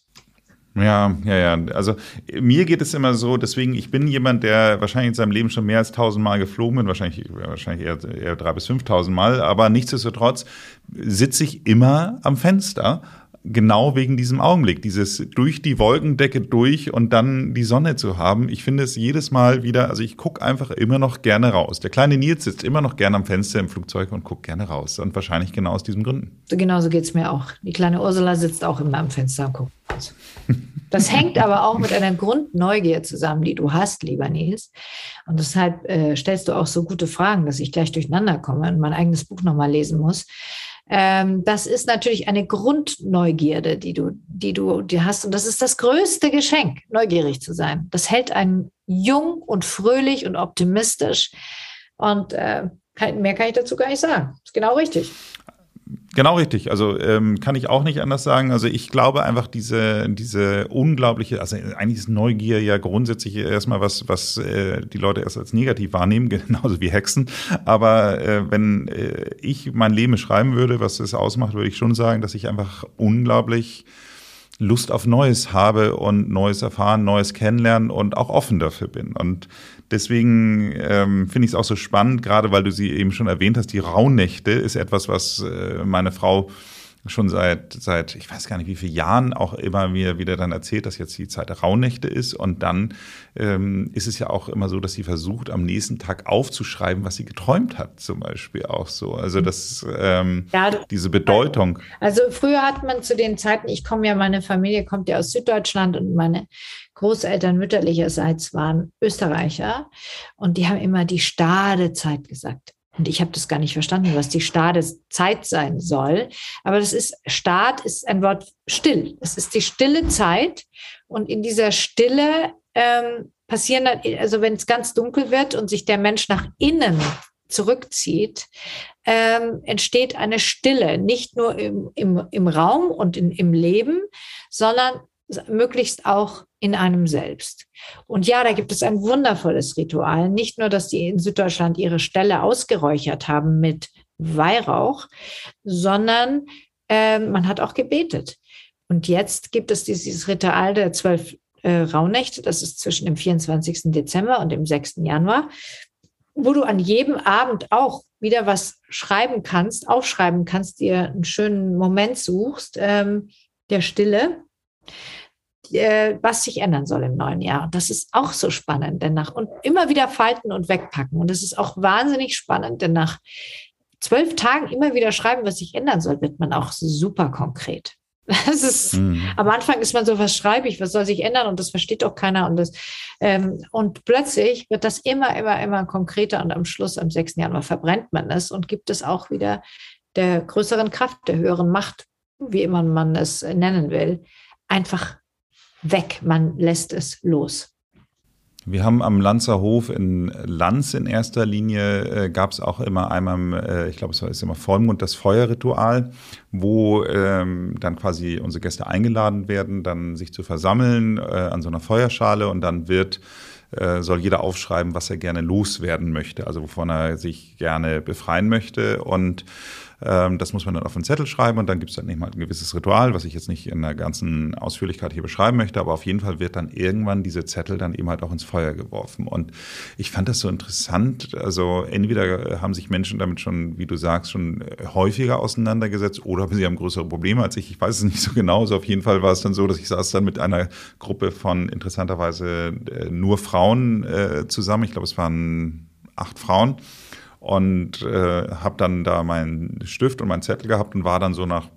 C: Ja, ja, ja. Also mir geht es immer so, deswegen, ich bin jemand, der wahrscheinlich in seinem Leben schon mehr als tausendmal geflogen bin, wahrscheinlich, wahrscheinlich eher, eher drei bis fünftausend Mal, aber nichtsdestotrotz sitze ich immer am Fenster genau wegen diesem Augenblick, dieses durch die Wolkendecke durch und dann die Sonne zu haben. Ich finde es jedes Mal wieder, also ich gucke einfach immer noch gerne raus. Der kleine Nils sitzt immer noch gerne am Fenster im Flugzeug und guckt gerne raus. Und wahrscheinlich genau aus diesen Gründen.
A: Genauso geht es mir auch. Die kleine Ursula sitzt auch immer am Fenster und guckt raus. Das hängt aber auch mit einer Grundneugier zusammen, die du hast, lieber Nils. Und deshalb äh, stellst du auch so gute Fragen, dass ich gleich durcheinander komme und mein eigenes Buch nochmal lesen muss. Ähm, das ist natürlich eine Grundneugierde, die du, die du die hast. Und das ist das größte Geschenk, neugierig zu sein. Das hält einen jung und fröhlich und optimistisch. Und äh, mehr kann ich dazu gar nicht sagen. Ist genau richtig.
C: Genau richtig. Also ähm, kann ich auch nicht anders sagen. Also ich glaube einfach diese diese unglaubliche, also eigentlich ist Neugier ja grundsätzlich erstmal was, was äh, die Leute erst als negativ wahrnehmen, genauso wie Hexen. Aber äh, wenn äh, ich mein Leben schreiben würde, was es ausmacht, würde ich schon sagen, dass ich einfach unglaublich Lust auf Neues habe und Neues erfahren, Neues kennenlernen und auch offen dafür bin. Und deswegen ähm, finde ich es auch so spannend, gerade weil du sie eben schon erwähnt hast, die Rauhnächte ist etwas, was äh, meine Frau schon seit, seit, ich weiß gar nicht wie viele Jahren auch immer mir wieder dann erzählt, dass jetzt die Zeit der Rauhnächte ist. Und dann ähm, ist es ja auch immer so, dass sie versucht, am nächsten Tag aufzuschreiben, was sie geträumt hat, zum Beispiel auch so. Also das, ähm, ja, diese Bedeutung.
A: Also früher hat man zu den Zeiten, ich komme ja, meine Familie kommt ja aus Süddeutschland und meine Großeltern mütterlicherseits waren Österreicher und die haben immer die Stadezeit gesagt. Und ich habe das gar nicht verstanden, was die Stadezeit sein soll. Aber das ist, Stad ist ein Wort still. Es ist die stille Zeit. Und in dieser Stille ähm, passieren dann, also wenn es ganz dunkel wird und sich der Mensch nach innen zurückzieht, ähm, entsteht eine Stille, nicht nur im, im, im Raum und in, im Leben, sondern möglichst auch in einem selbst. Und ja, da gibt es ein wundervolles Ritual. Nicht nur, dass die in Süddeutschland ihre Stelle ausgeräuchert haben mit Weihrauch, sondern äh, man hat auch gebetet. Und jetzt gibt es dieses Ritual der zwölf äh, Rauhnächte, das ist zwischen dem 24. Dezember und dem 6. Januar, wo du an jedem Abend auch wieder was schreiben kannst, aufschreiben kannst, dir einen schönen Moment suchst, ähm, der Stille äh, was sich ändern soll im neuen Jahr. Und das ist auch so spannend, denn nach und immer wieder falten und wegpacken. Und es ist auch wahnsinnig spannend, denn nach zwölf Tagen immer wieder schreiben, was sich ändern soll, wird man auch super konkret. Das ist, mhm. am Anfang ist man so, was schreibe ich, was soll sich ändern und das versteht auch keiner und das, ähm, und plötzlich wird das immer, immer, immer konkreter und am Schluss, am 6. Januar verbrennt man es und gibt es auch wieder der größeren Kraft, der höheren Macht, wie immer man es nennen will, einfach weg. Man lässt es los.
C: Wir haben am Lanzer Hof in Lanz in erster Linie äh, gab es auch immer einmal, äh, ich glaube, es ist immer Vollmond das Feuerritual, wo ähm, dann quasi unsere Gäste eingeladen werden, dann sich zu versammeln äh, an so einer Feuerschale und dann wird äh, soll jeder aufschreiben, was er gerne loswerden möchte, also wovon er sich gerne befreien möchte und Ähm, das muss man dann auf einen Zettel schreiben und dann gibt es dann eben halt ein gewisses Ritual, was ich jetzt nicht in der ganzen Ausführlichkeit hier beschreiben möchte, aber auf jeden Fall wird dann irgendwann diese Zettel dann eben halt auch ins Feuer geworfen. Und ich fand das so interessant. Also entweder haben sich Menschen damit schon, wie du sagst, schon häufiger auseinandergesetzt oder sie haben größere Probleme als ich. Ich weiß es nicht so genau. Also auf jeden Fall war es dann so, dass ich saß dann mit einer Gruppe von interessanterweise äh, nur Frauen äh, zusammen. Ich glaube, es waren acht Frauen und äh, habe dann da meinen Stift und meinen Zettel gehabt und war dann so nach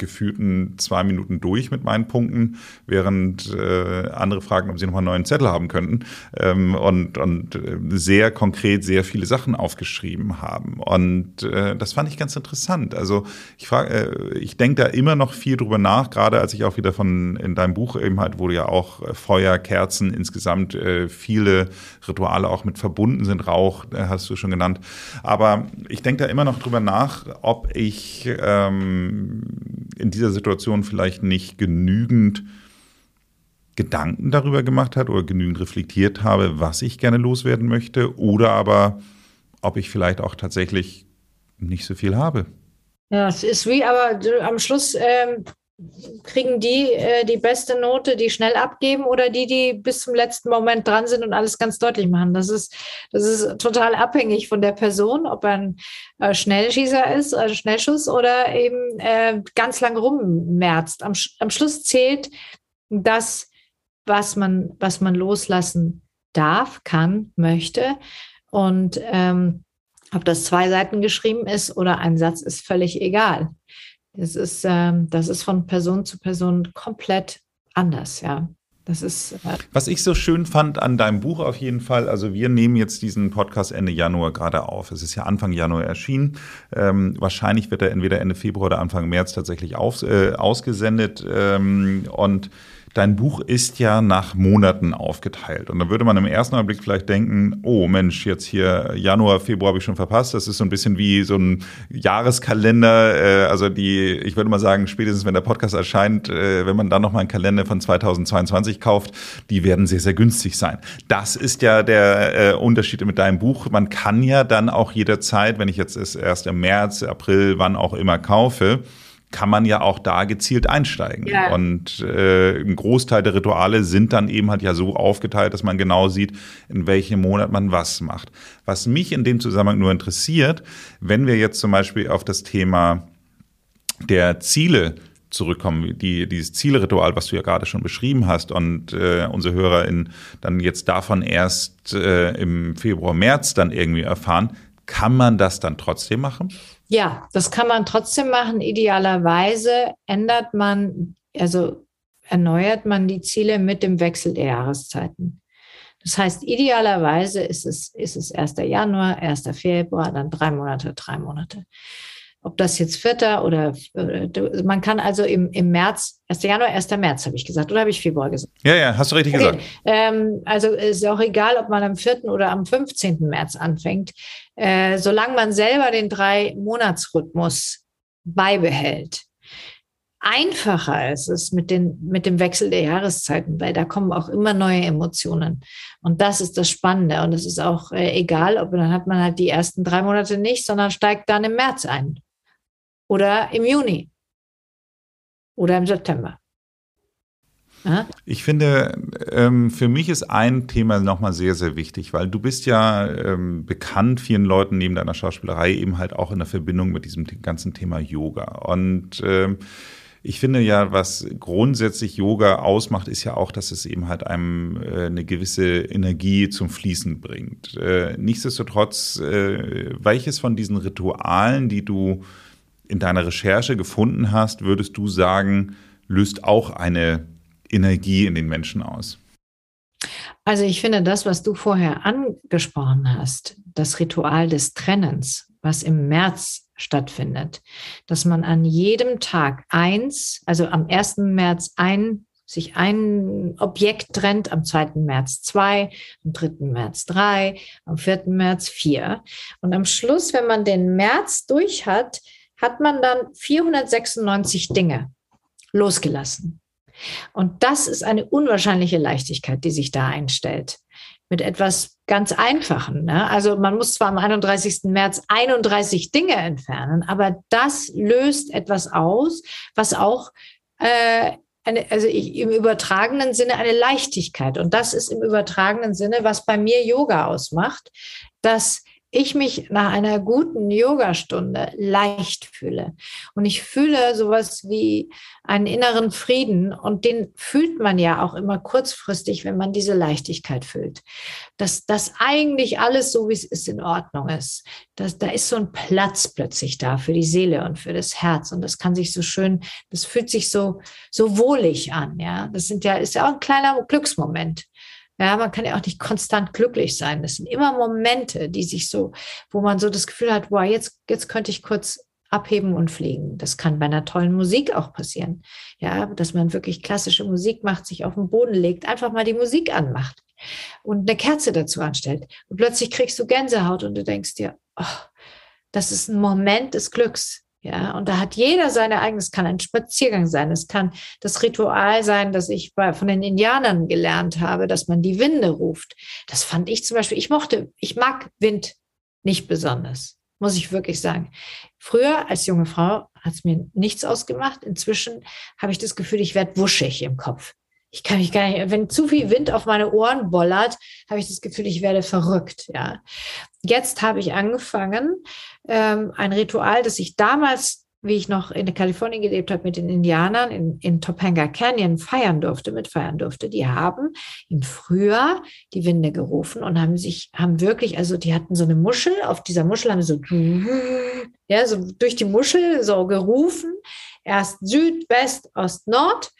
C: gefühlten zwei Minuten durch mit meinen Punkten, während äh, andere fragen, ob sie nochmal einen neuen Zettel haben könnten ähm, und, und äh, sehr konkret sehr viele Sachen aufgeschrieben haben. Und äh, das fand ich ganz interessant. Also ich frage, äh, ich denke da immer noch viel drüber nach, gerade als ich auch wieder von in deinem Buch eben halt, wo ja auch äh, Feuer, Kerzen, insgesamt äh, viele Rituale auch mit verbunden sind, Rauch, äh, hast du schon genannt. Aber ich denke da immer noch drüber nach, ob ich ähm, in dieser Situation vielleicht nicht genügend Gedanken darüber gemacht hat oder genügend reflektiert habe, was ich gerne loswerden möchte, oder aber ob ich vielleicht auch tatsächlich nicht so viel habe.
A: Ja, es ist wie, aber am Schluss ähm, kriegen die äh, die beste Note, die schnell abgeben oder die, die bis zum letzten Moment dran sind und alles ganz deutlich machen. Das ist, das ist total abhängig von der Person, ob er ein äh, Schnellschießer ist, also Schnellschuss oder eben äh, ganz lang rummerzt. Am, am Schluss zählt das, was man, was man loslassen darf, kann, möchte. Und ähm, ob das zwei Seiten geschrieben ist oder ein Satz, ist völlig egal. Das ist, ähm, das ist von Person zu Person komplett anders, ja. Das ist. Äh
C: Was ich so schön fand an deinem Buch auf jeden Fall, also wir nehmen jetzt diesen Podcast Ende Januar gerade auf. Es ist ja Anfang Januar erschienen. Ähm, wahrscheinlich wird er entweder Ende Februar oder Anfang März tatsächlich auf, äh, ausgesendet. Ähm, und dein Buch ist ja nach Monaten aufgeteilt. Und da würde man im ersten Augenblick vielleicht denken, oh Mensch, jetzt hier Januar, Februar habe ich schon verpasst. Das ist so ein bisschen wie so ein Jahreskalender. Äh, also die, ich würde mal sagen, spätestens wenn der Podcast erscheint, äh, wenn man dann nochmal einen Kalender von 2022 kauft, die werden sehr, sehr günstig sein. Das ist ja der äh, Unterschied mit deinem Buch. Man kann ja dann auch jederzeit, wenn ich jetzt es erst im März, April, wann auch immer kaufe, kann man ja auch da gezielt einsteigen. Ja. Und äh, ein Großteil der Rituale sind dann eben halt ja so aufgeteilt, dass man genau sieht, in welchem Monat man was macht. Was mich in dem Zusammenhang nur interessiert, wenn wir jetzt zum Beispiel auf das Thema der Ziele zurückkommen, die, dieses Zielritual, was du ja gerade schon beschrieben hast und äh, unsere HörerInnen dann jetzt davon erst äh, im Februar, März dann irgendwie erfahren, kann man das dann trotzdem machen?
A: Ja, das kann man trotzdem machen. Idealerweise ändert man, also erneuert man die Ziele mit dem Wechsel der Jahreszeiten. Das heißt, idealerweise ist es, ist es 1. Januar, 1. Februar, dann drei Monate, drei Monate ob das jetzt vierter oder äh, man kann also im, im März, 1. Januar, 1. März habe ich gesagt, oder habe ich Februar gesagt?
C: Ja, ja, hast du richtig okay. gesagt.
A: Ähm, also ist auch egal, ob man am 4. oder am 15. März anfängt, äh, solange man selber den Drei-Monats-Rhythmus beibehält. Einfacher ist es mit, den, mit dem Wechsel der Jahreszeiten, weil da kommen auch immer neue Emotionen. Und das ist das Spannende. Und es ist auch äh, egal, ob dann hat man halt die ersten drei Monate nicht, sondern steigt dann im März ein oder im Juni oder im September.
C: Ich finde, ähm, für mich ist ein Thema nochmal sehr, sehr wichtig, weil du bist ja ähm, bekannt vielen Leuten neben deiner Schauspielerei eben halt auch in der Verbindung mit diesem ganzen Thema Yoga. Und ähm, ich finde ja, was grundsätzlich Yoga ausmacht, ist ja auch, dass es eben halt einem äh, eine gewisse Energie zum Fließen bringt. Äh, nichtsdestotrotz, äh, welches von diesen Ritualen, die du in deiner Recherche gefunden hast, würdest du sagen, löst auch eine Energie in den Menschen aus?
A: Also ich finde das, was du vorher angesprochen hast, das Ritual des Trennens, was im März stattfindet, dass man an jedem Tag eins, also am 1. März ein, sich ein Objekt trennt, am 2. März zwei, am 3. März drei, am 4. März vier. Und am Schluss, wenn man den März durch hat, hat man dann 496 Dinge losgelassen. Und das ist eine unwahrscheinliche Leichtigkeit, die sich da einstellt. mit etwas ganz Einfachen. Ne? Also man muss zwar am 31. März 31 Dinge entfernen, aber das löst etwas aus, was auch äh, eine, also ich, im übertragenen Sinne eine Leichtigkeit. Und das ist im übertragenen Sinne, was bei mir Yoga ausmacht, dass ich mich nach einer guten Yogastunde leicht fühle. Und ich fühle sowas wie einen inneren Frieden. Und den fühlt man ja auch immer kurzfristig, wenn man diese Leichtigkeit fühlt. Dass das eigentlich alles so, wie es ist, in Ordnung ist. Dass, da ist so ein Platz plötzlich da für die Seele und für das Herz. Und das kann sich so schön, das fühlt sich so, so wohlig an. Ja, das sind ja, ist ja auch ein kleiner Glücksmoment. Ja, man kann ja auch nicht konstant glücklich sein. Das sind immer Momente, die sich so, wo man so das Gefühl hat, wow, jetzt, jetzt könnte ich kurz abheben und fliegen. Das kann bei einer tollen Musik auch passieren. Ja, dass man wirklich klassische Musik macht, sich auf den Boden legt, einfach mal die Musik anmacht und eine Kerze dazu anstellt. Und plötzlich kriegst du Gänsehaut und du denkst dir, oh, das ist ein Moment des Glücks. Ja, und da hat jeder seine eigene, es kann ein Spaziergang sein, es kann das Ritual sein, das ich bei, von den Indianern gelernt habe, dass man die Winde ruft. Das fand ich zum Beispiel, ich mochte, ich mag Wind nicht besonders, muss ich wirklich sagen. Früher als junge Frau hat es mir nichts ausgemacht. Inzwischen habe ich das Gefühl, ich werde wuschig im Kopf. Ich kann mich gar nicht, wenn zu viel Wind auf meine Ohren bollert, habe ich das Gefühl, ich werde verrückt, ja. Jetzt habe ich angefangen, ähm, ein Ritual, das ich damals, wie ich noch in Kalifornien gelebt habe, mit den Indianern in, in Topanga Canyon feiern durfte, mitfeiern durfte. Die haben im Frühjahr die Winde gerufen und haben sich, haben wirklich, also die hatten so eine Muschel, auf dieser Muschel haben sie so, ja, so durch die Muschel so gerufen. Erst Süd, West, Ost, Nord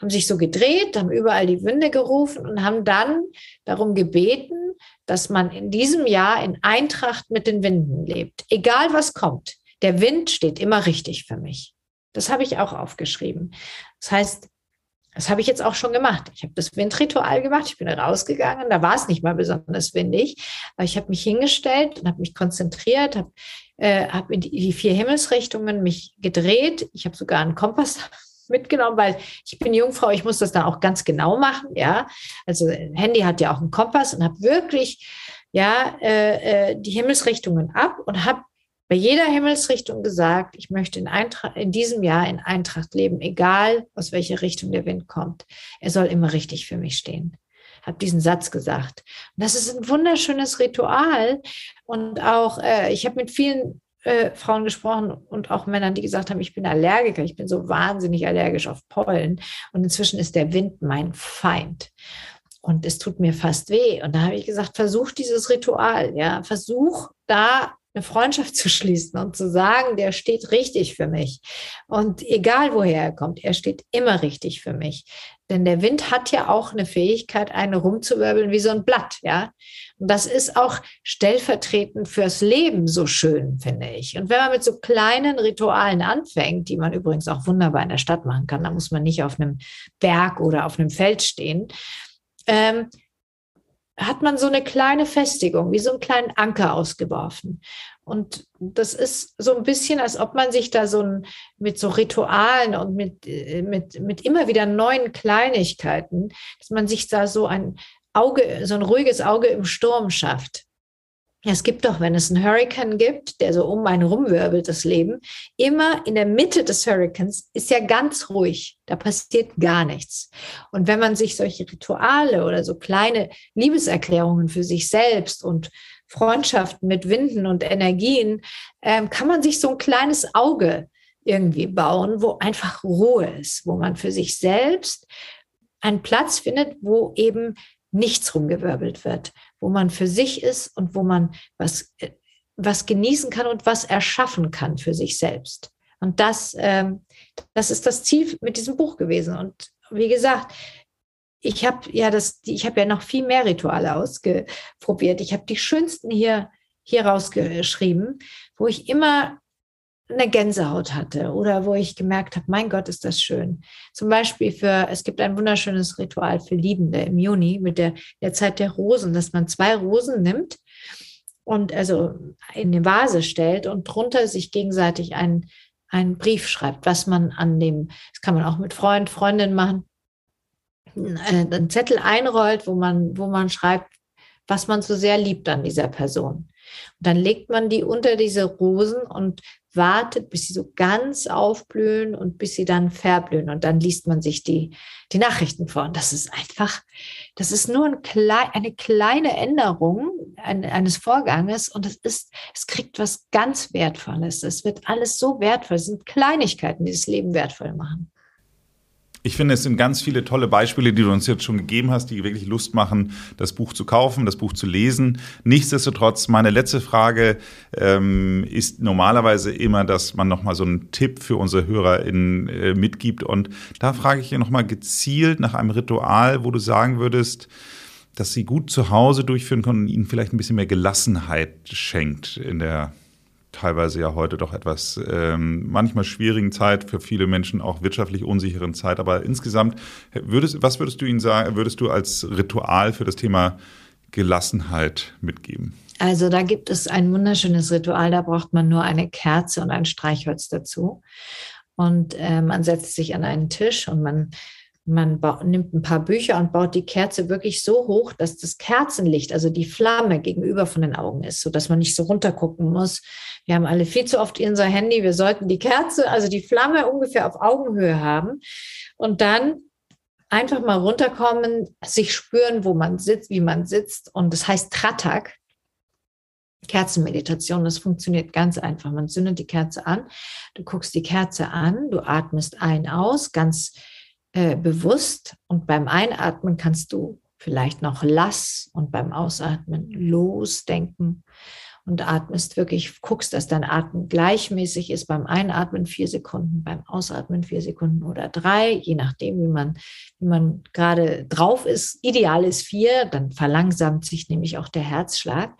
A: haben sich so gedreht, haben überall die Winde gerufen und haben dann darum gebeten, dass man in diesem Jahr in Eintracht mit den Winden lebt. Egal was kommt, der Wind steht immer richtig für mich. Das habe ich auch aufgeschrieben. Das heißt, das habe ich jetzt auch schon gemacht. Ich habe das Windritual gemacht. Ich bin rausgegangen. Da war es nicht mal besonders windig. Aber ich habe mich hingestellt und habe mich konzentriert, habe äh, hab in die vier Himmelsrichtungen mich gedreht. Ich habe sogar einen Kompass mitgenommen, weil ich bin Jungfrau, ich muss das dann auch ganz genau machen, ja. Also Handy hat ja auch einen Kompass und habe wirklich ja äh, äh, die Himmelsrichtungen ab und habe bei jeder Himmelsrichtung gesagt, ich möchte in, Eintracht, in diesem Jahr in Eintracht leben, egal aus welcher Richtung der Wind kommt. Er soll immer richtig für mich stehen. Habe diesen Satz gesagt. Und das ist ein wunderschönes Ritual. Und auch, äh, ich habe mit vielen äh, Frauen gesprochen und auch Männern, die gesagt haben, ich bin Allergiker, ich bin so wahnsinnig allergisch auf Pollen und inzwischen ist der Wind mein Feind. Und es tut mir fast weh. Und da habe ich gesagt, versuch dieses Ritual, ja, versuch da eine Freundschaft zu schließen und zu sagen, der steht richtig für mich. Und egal woher er kommt, er steht immer richtig für mich. Denn der Wind hat ja auch eine Fähigkeit, einen rumzuwirbeln wie so ein Blatt, ja. Und das ist auch stellvertretend fürs Leben so schön, finde ich. Und wenn man mit so kleinen Ritualen anfängt, die man übrigens auch wunderbar in der Stadt machen kann, da muss man nicht auf einem Berg oder auf einem Feld stehen, ähm, hat man so eine kleine Festigung, wie so einen kleinen Anker ausgeworfen. Und das ist so ein bisschen, als ob man sich da so ein, mit so Ritualen und mit, äh, mit, mit immer wieder neuen Kleinigkeiten, dass man sich da so ein Auge, so ein ruhiges Auge im Sturm schafft. Es gibt doch, wenn es einen Hurricane gibt, der so um einen rumwirbelt, das Leben, immer in der Mitte des Hurricanes ist ja ganz ruhig. Da passiert gar nichts. Und wenn man sich solche Rituale oder so kleine Liebeserklärungen für sich selbst und Freundschaften mit Winden und Energien, ähm, kann man sich so ein kleines Auge irgendwie bauen, wo einfach Ruhe ist, wo man für sich selbst einen Platz findet, wo eben nichts rumgewirbelt wird, wo man für sich ist und wo man was, äh, was genießen kann und was erschaffen kann für sich selbst. Und das, ähm, das ist das Ziel mit diesem Buch gewesen. Und wie gesagt, ich habe ja das, ja noch viel mehr Rituale ausprobiert. Ich habe die schönsten hier hier rausgeschrieben, wo ich immer eine Gänsehaut hatte oder wo ich gemerkt habe, mein Gott, ist das schön. Zum Beispiel für, es gibt ein wunderschönes Ritual für Liebende im Juni mit der, der Zeit der Rosen, dass man zwei Rosen nimmt und also in eine Vase stellt und drunter sich gegenseitig einen, einen Brief schreibt, was man an dem, das kann man auch mit Freund, Freundin machen, einen Zettel einrollt, wo man, wo man schreibt, was man so sehr liebt an dieser Person. Und dann legt man die unter diese Rosen und wartet, bis sie so ganz aufblühen und bis sie dann verblühen. Und dann liest man sich die, die Nachrichten vor. Und das ist einfach, das ist nur ein klein, eine kleine Änderung eines Vorganges und es ist, es kriegt was ganz Wertvolles. Es wird alles so wertvoll. Es sind Kleinigkeiten, die das Leben wertvoll machen.
C: Ich finde, es sind ganz viele tolle Beispiele, die du uns jetzt schon gegeben hast, die wirklich Lust machen, das Buch zu kaufen, das Buch zu lesen. Nichtsdestotrotz, meine letzte Frage ähm, ist normalerweise immer, dass man nochmal so einen Tipp für unsere HörerInnen äh, mitgibt. Und da frage ich dir nochmal gezielt nach einem Ritual, wo du sagen würdest, dass sie gut zu Hause durchführen können und ihnen vielleicht ein bisschen mehr Gelassenheit schenkt in der teilweise ja heute doch etwas ähm, manchmal schwierigen Zeit, für viele Menschen auch wirtschaftlich unsicheren Zeit. Aber insgesamt, würdest, was würdest du ihnen sagen, würdest du als Ritual für das Thema Gelassenheit mitgeben?
A: Also da gibt es ein wunderschönes Ritual, da braucht man nur eine Kerze und ein Streichholz dazu. Und äh, man setzt sich an einen Tisch und man man nimmt ein paar Bücher und baut die Kerze wirklich so hoch, dass das Kerzenlicht, also die Flamme gegenüber von den Augen ist, so dass man nicht so runtergucken muss. Wir haben alle viel zu oft unser Handy. Wir sollten die Kerze, also die Flamme ungefähr auf Augenhöhe haben und dann einfach mal runterkommen, sich spüren, wo man sitzt, wie man sitzt. Und das heißt Tratak. Kerzenmeditation, das funktioniert ganz einfach. Man zündet die Kerze an, du guckst die Kerze an, du atmest ein, aus, ganz äh, bewusst und beim Einatmen kannst du vielleicht noch lass und beim Ausatmen losdenken und atmest wirklich, guckst, dass dein Atmen gleichmäßig ist. Beim Einatmen vier Sekunden, beim Ausatmen vier Sekunden oder drei, je nachdem, wie man, wie man gerade drauf ist. Ideal ist vier, dann verlangsamt sich nämlich auch der Herzschlag.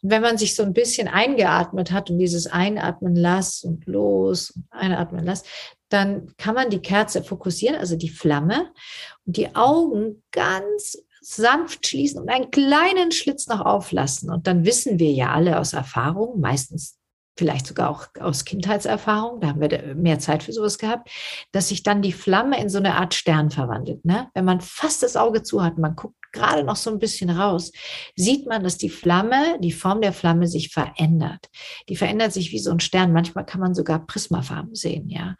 A: Und wenn man sich so ein bisschen eingeatmet hat und dieses Einatmen lass und los und einatmen lass, dann kann man die Kerze fokussieren, also die Flamme, und die Augen ganz sanft schließen und einen kleinen Schlitz noch auflassen. Und dann wissen wir ja alle aus Erfahrung, meistens vielleicht sogar auch aus Kindheitserfahrung, da haben wir mehr Zeit für sowas gehabt, dass sich dann die Flamme in so eine Art Stern verwandelt. Ne? Wenn man fast das Auge zu hat, man guckt gerade noch so ein bisschen raus, sieht man, dass die Flamme, die Form der Flamme sich verändert. Die verändert sich wie so ein Stern. Manchmal kann man sogar Prismafarben sehen, ja.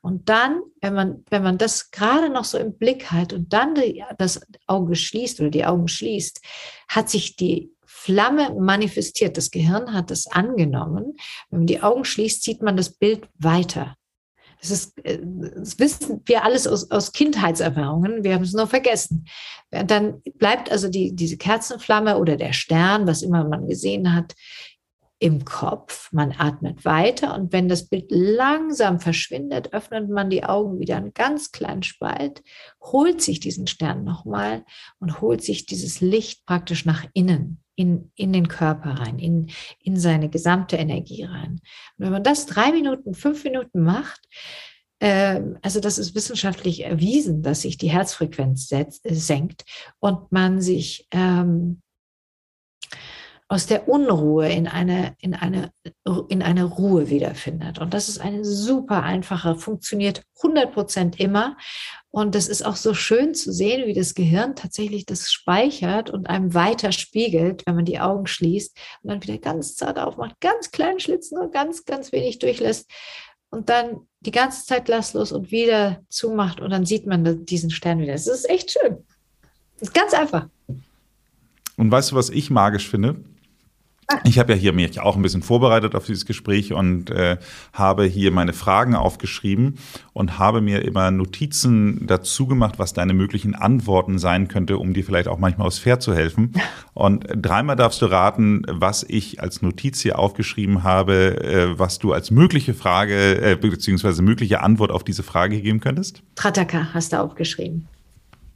A: Und dann, wenn man, wenn man das gerade noch so im Blick hat und dann die, das Auge schließt oder die Augen schließt, hat sich die Flamme manifestiert. Das Gehirn hat das angenommen. Wenn man die Augen schließt, sieht man das Bild weiter. Das, ist, äh, das wissen wir alles aus, aus Kindheitserfahrungen. Wir haben es nur vergessen. Dann bleibt also die, diese Kerzenflamme oder der Stern, was immer man gesehen hat, im Kopf. Man atmet weiter und wenn das Bild langsam verschwindet, öffnet man die Augen wieder einen ganz kleinen Spalt, holt sich diesen Stern nochmal und holt sich dieses Licht praktisch nach innen in, in den Körper rein, in, in seine gesamte Energie rein. Und wenn man das drei Minuten, fünf Minuten macht, äh, also das ist wissenschaftlich erwiesen, dass sich die Herzfrequenz setzt, äh, senkt und man sich ähm, aus der Unruhe in eine, in eine, in eine Ruhe wiederfindet. Und das ist eine super einfache, funktioniert 100 Prozent immer. Und das ist auch so schön zu sehen, wie das Gehirn tatsächlich das speichert und einem weiter spiegelt, wenn man die Augen schließt und dann wieder ganz zart aufmacht, ganz kleinen Schlitz, nur ganz, ganz wenig durchlässt und dann die ganze Zeit lasslos und wieder zumacht und dann sieht man diesen Stern wieder. Das ist echt schön. Ist ganz einfach.
C: Und weißt du, was ich magisch finde? Ich habe ja hier mich auch ein bisschen vorbereitet auf dieses Gespräch und äh, habe hier meine Fragen aufgeschrieben und habe mir immer Notizen dazu gemacht, was deine möglichen Antworten sein könnte, um dir vielleicht auch manchmal aufs Pferd zu helfen. Und dreimal darfst du raten, was ich als Notiz hier aufgeschrieben habe, äh, was du als mögliche Frage äh, beziehungsweise mögliche Antwort auf diese Frage geben könntest.
A: Trataka hast du aufgeschrieben.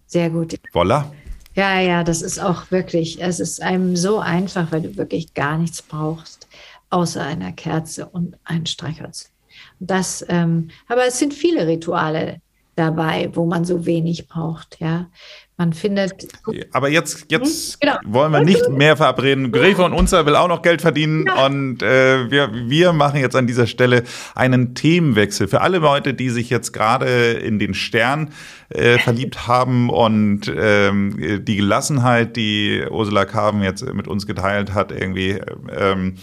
A: Sehr gut.
C: Voila.
A: Ja, ja, das ist auch wirklich, es ist einem so einfach, weil du wirklich gar nichts brauchst, außer einer Kerze und ein Streichholz. Das, ähm, aber es sind viele Rituale. dabei, wo man so wenig braucht. Ja, man findet.
C: Aber jetzt, jetzt hm? genau. wollen wir nicht mehr verabreden. Gräfe und Unzer will auch noch Geld verdienen ja. und äh, wir, wir machen jetzt an dieser Stelle einen Themenwechsel für alle Leute, die sich jetzt gerade in den Stern äh, verliebt haben und ähm, die Gelassenheit, die Ursula Carven jetzt mit uns geteilt hat, irgendwie ähm,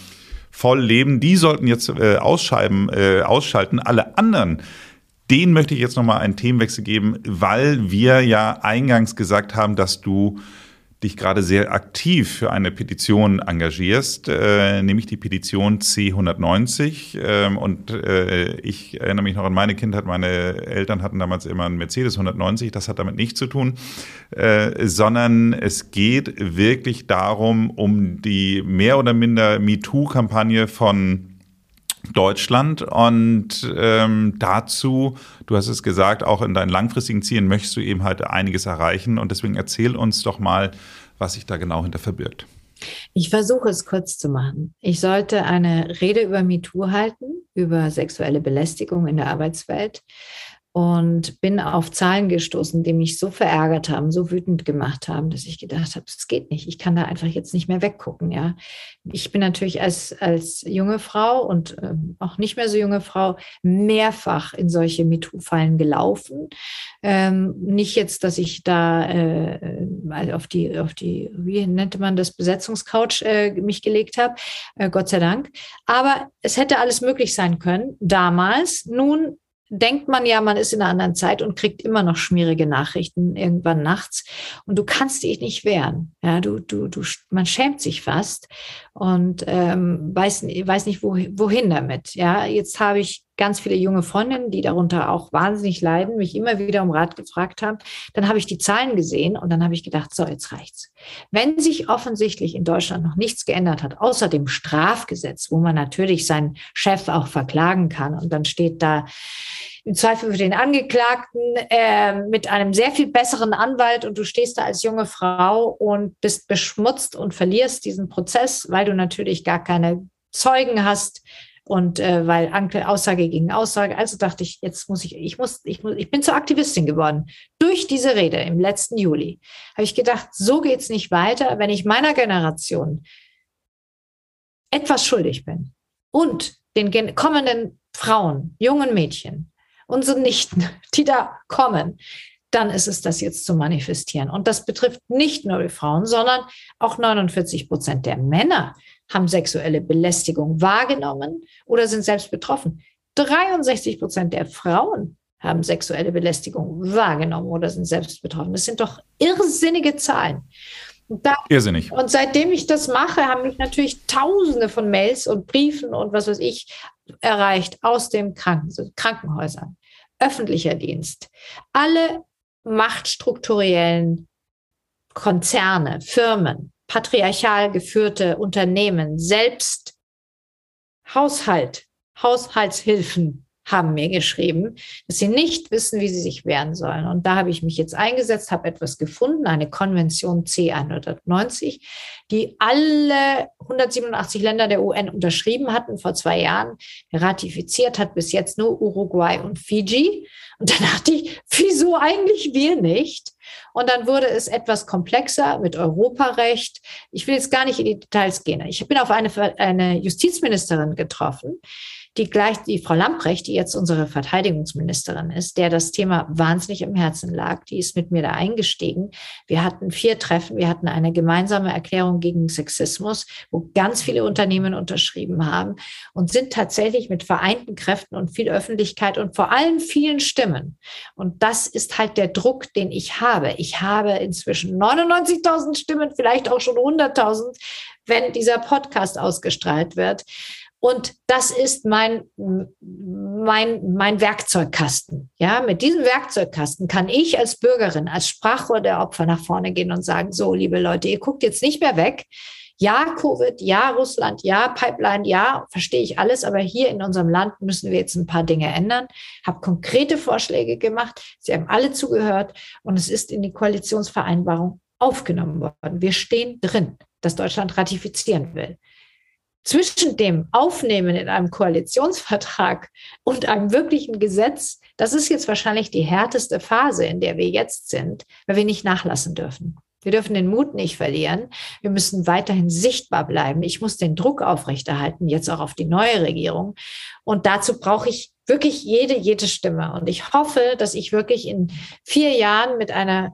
C: voll leben. Die sollten jetzt äh, ausschreiben, äh, ausschalten. Alle anderen den möchte ich jetzt nochmal einen Themenwechsel geben, weil wir ja eingangs gesagt haben, dass du dich gerade sehr aktiv für eine Petition engagierst, äh, nämlich die Petition C190. Ähm, und äh, ich erinnere mich noch an meine Kindheit. Meine Eltern hatten damals immer einen Mercedes 190. Das hat damit nichts zu tun, äh, sondern es geht wirklich darum, um die mehr oder minder MeToo-Kampagne von Deutschland. Und ähm, dazu, du hast es gesagt, auch in deinen langfristigen Zielen möchtest du eben halt einiges erreichen. Und deswegen erzähl uns doch mal, was sich da genau hinter verbirgt.
A: Ich versuche es kurz zu machen. Ich sollte eine Rede über MeToo halten, über sexuelle Belästigung in der Arbeitswelt und bin auf Zahlen gestoßen, die mich so verärgert haben, so wütend gemacht haben, dass ich gedacht habe, es geht nicht. Ich kann da einfach jetzt nicht mehr weggucken. Ja, ich bin natürlich als als junge Frau und äh, auch nicht mehr so junge Frau mehrfach in solche MeToo-Fallen gelaufen. Ähm, nicht jetzt, dass ich da äh, auf die auf die wie nannte man das Besetzungscouch äh, mich gelegt habe, äh, Gott sei Dank. Aber es hätte alles möglich sein können damals. Nun denkt man ja, man ist in einer anderen Zeit und kriegt immer noch schmierige Nachrichten irgendwann nachts und du kannst dich nicht wehren. Ja, du, du, du, man schämt sich fast und ähm, weiß, weiß nicht, wohin damit. Ja, jetzt habe ich ganz viele junge Freundinnen, die darunter auch wahnsinnig leiden, mich immer wieder um Rat gefragt haben. Dann habe ich die Zahlen gesehen und dann habe ich gedacht, so, jetzt reicht's. Wenn sich offensichtlich in Deutschland noch nichts geändert hat, außer dem Strafgesetz, wo man natürlich seinen Chef auch verklagen kann und dann steht da im Zweifel für den Angeklagten äh, mit einem sehr viel besseren Anwalt und du stehst da als junge Frau und bist beschmutzt und verlierst diesen Prozess, weil du natürlich gar keine Zeugen hast, und äh, weil Anke Aussage gegen Aussage, also dachte ich, jetzt muss ich, ich muss, ich muss, ich bin zur Aktivistin geworden. Durch diese Rede im letzten Juli habe ich gedacht, so geht's nicht weiter, wenn ich meiner Generation etwas schuldig bin und den kommenden Frauen, jungen Mädchen, unsere Nichten, die da kommen, dann ist es das jetzt zu manifestieren. Und das betrifft nicht nur die Frauen, sondern auch 49 Prozent der Männer, haben sexuelle Belästigung wahrgenommen oder sind selbst betroffen. 63 Prozent der Frauen haben sexuelle Belästigung wahrgenommen oder sind selbst betroffen. Das sind doch irrsinnige Zahlen.
C: Da, Irrsinnig.
A: Und seitdem ich das mache, haben mich natürlich Tausende von Mails und Briefen und was weiß ich erreicht aus den Kranken Krankenhäusern, öffentlicher Dienst. Alle machtstrukturellen Konzerne, Firmen, patriarchal geführte Unternehmen selbst Haushalt, Haushaltshilfen haben mir geschrieben, dass sie nicht wissen, wie sie sich wehren sollen. Und da habe ich mich jetzt eingesetzt, habe etwas gefunden, eine Konvention C190, die alle 187 Länder der UN unterschrieben hatten vor zwei Jahren. Ratifiziert hat bis jetzt nur Uruguay und Fiji. Und dann dachte ich, wieso eigentlich wir nicht? Und dann wurde es etwas komplexer mit Europarecht. Ich will jetzt gar nicht in die Details gehen. Ich bin auf eine, eine Justizministerin getroffen, die gleich die Frau Lamprecht, die jetzt unsere Verteidigungsministerin ist, der das Thema wahnsinnig im Herzen lag, die ist mit mir da eingestiegen. Wir hatten vier Treffen, wir hatten eine gemeinsame Erklärung gegen Sexismus, wo ganz viele Unternehmen unterschrieben haben und sind tatsächlich mit vereinten Kräften und viel Öffentlichkeit und vor allem vielen Stimmen. Und das ist halt der Druck, den ich habe. Ich habe inzwischen 99.000 Stimmen, vielleicht auch schon 100.000, wenn dieser Podcast ausgestrahlt wird. Und das ist mein, mein, mein Werkzeugkasten. Ja, mit diesem Werkzeugkasten kann ich als Bürgerin, als Sprachrohr der Opfer nach vorne gehen und sagen, so, liebe Leute, ihr guckt jetzt nicht mehr weg. Ja, Covid, ja, Russland, ja, Pipeline, ja, verstehe ich alles, aber hier in unserem Land müssen wir jetzt ein paar Dinge ändern. Habe konkrete Vorschläge gemacht. Sie haben alle zugehört und es ist in die Koalitionsvereinbarung aufgenommen worden. Wir stehen drin, dass Deutschland ratifizieren will. Zwischen dem Aufnehmen in einem Koalitionsvertrag und einem wirklichen Gesetz, das ist jetzt wahrscheinlich die härteste Phase, in der wir jetzt sind, weil wir nicht nachlassen dürfen. Wir dürfen den Mut nicht verlieren. Wir müssen weiterhin sichtbar bleiben. Ich muss den Druck aufrechterhalten, jetzt auch auf die neue Regierung. Und dazu brauche ich wirklich jede, jede Stimme. Und ich hoffe, dass ich wirklich in vier Jahren mit einer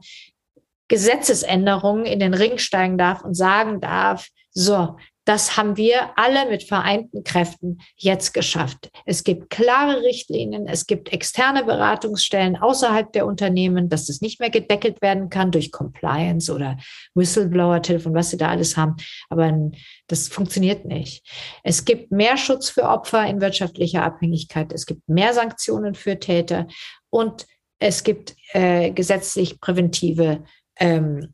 A: Gesetzesänderung in den Ring steigen darf und sagen darf, so, das haben wir alle mit vereinten Kräften jetzt geschafft. Es gibt klare Richtlinien, es gibt externe Beratungsstellen außerhalb der Unternehmen, dass das nicht mehr gedeckelt werden kann durch Compliance oder Whistleblower-Telefon, was sie da alles haben. Aber das funktioniert nicht. Es gibt mehr Schutz für Opfer in wirtschaftlicher Abhängigkeit. Es gibt mehr Sanktionen für Täter und es gibt äh, gesetzlich präventive ähm,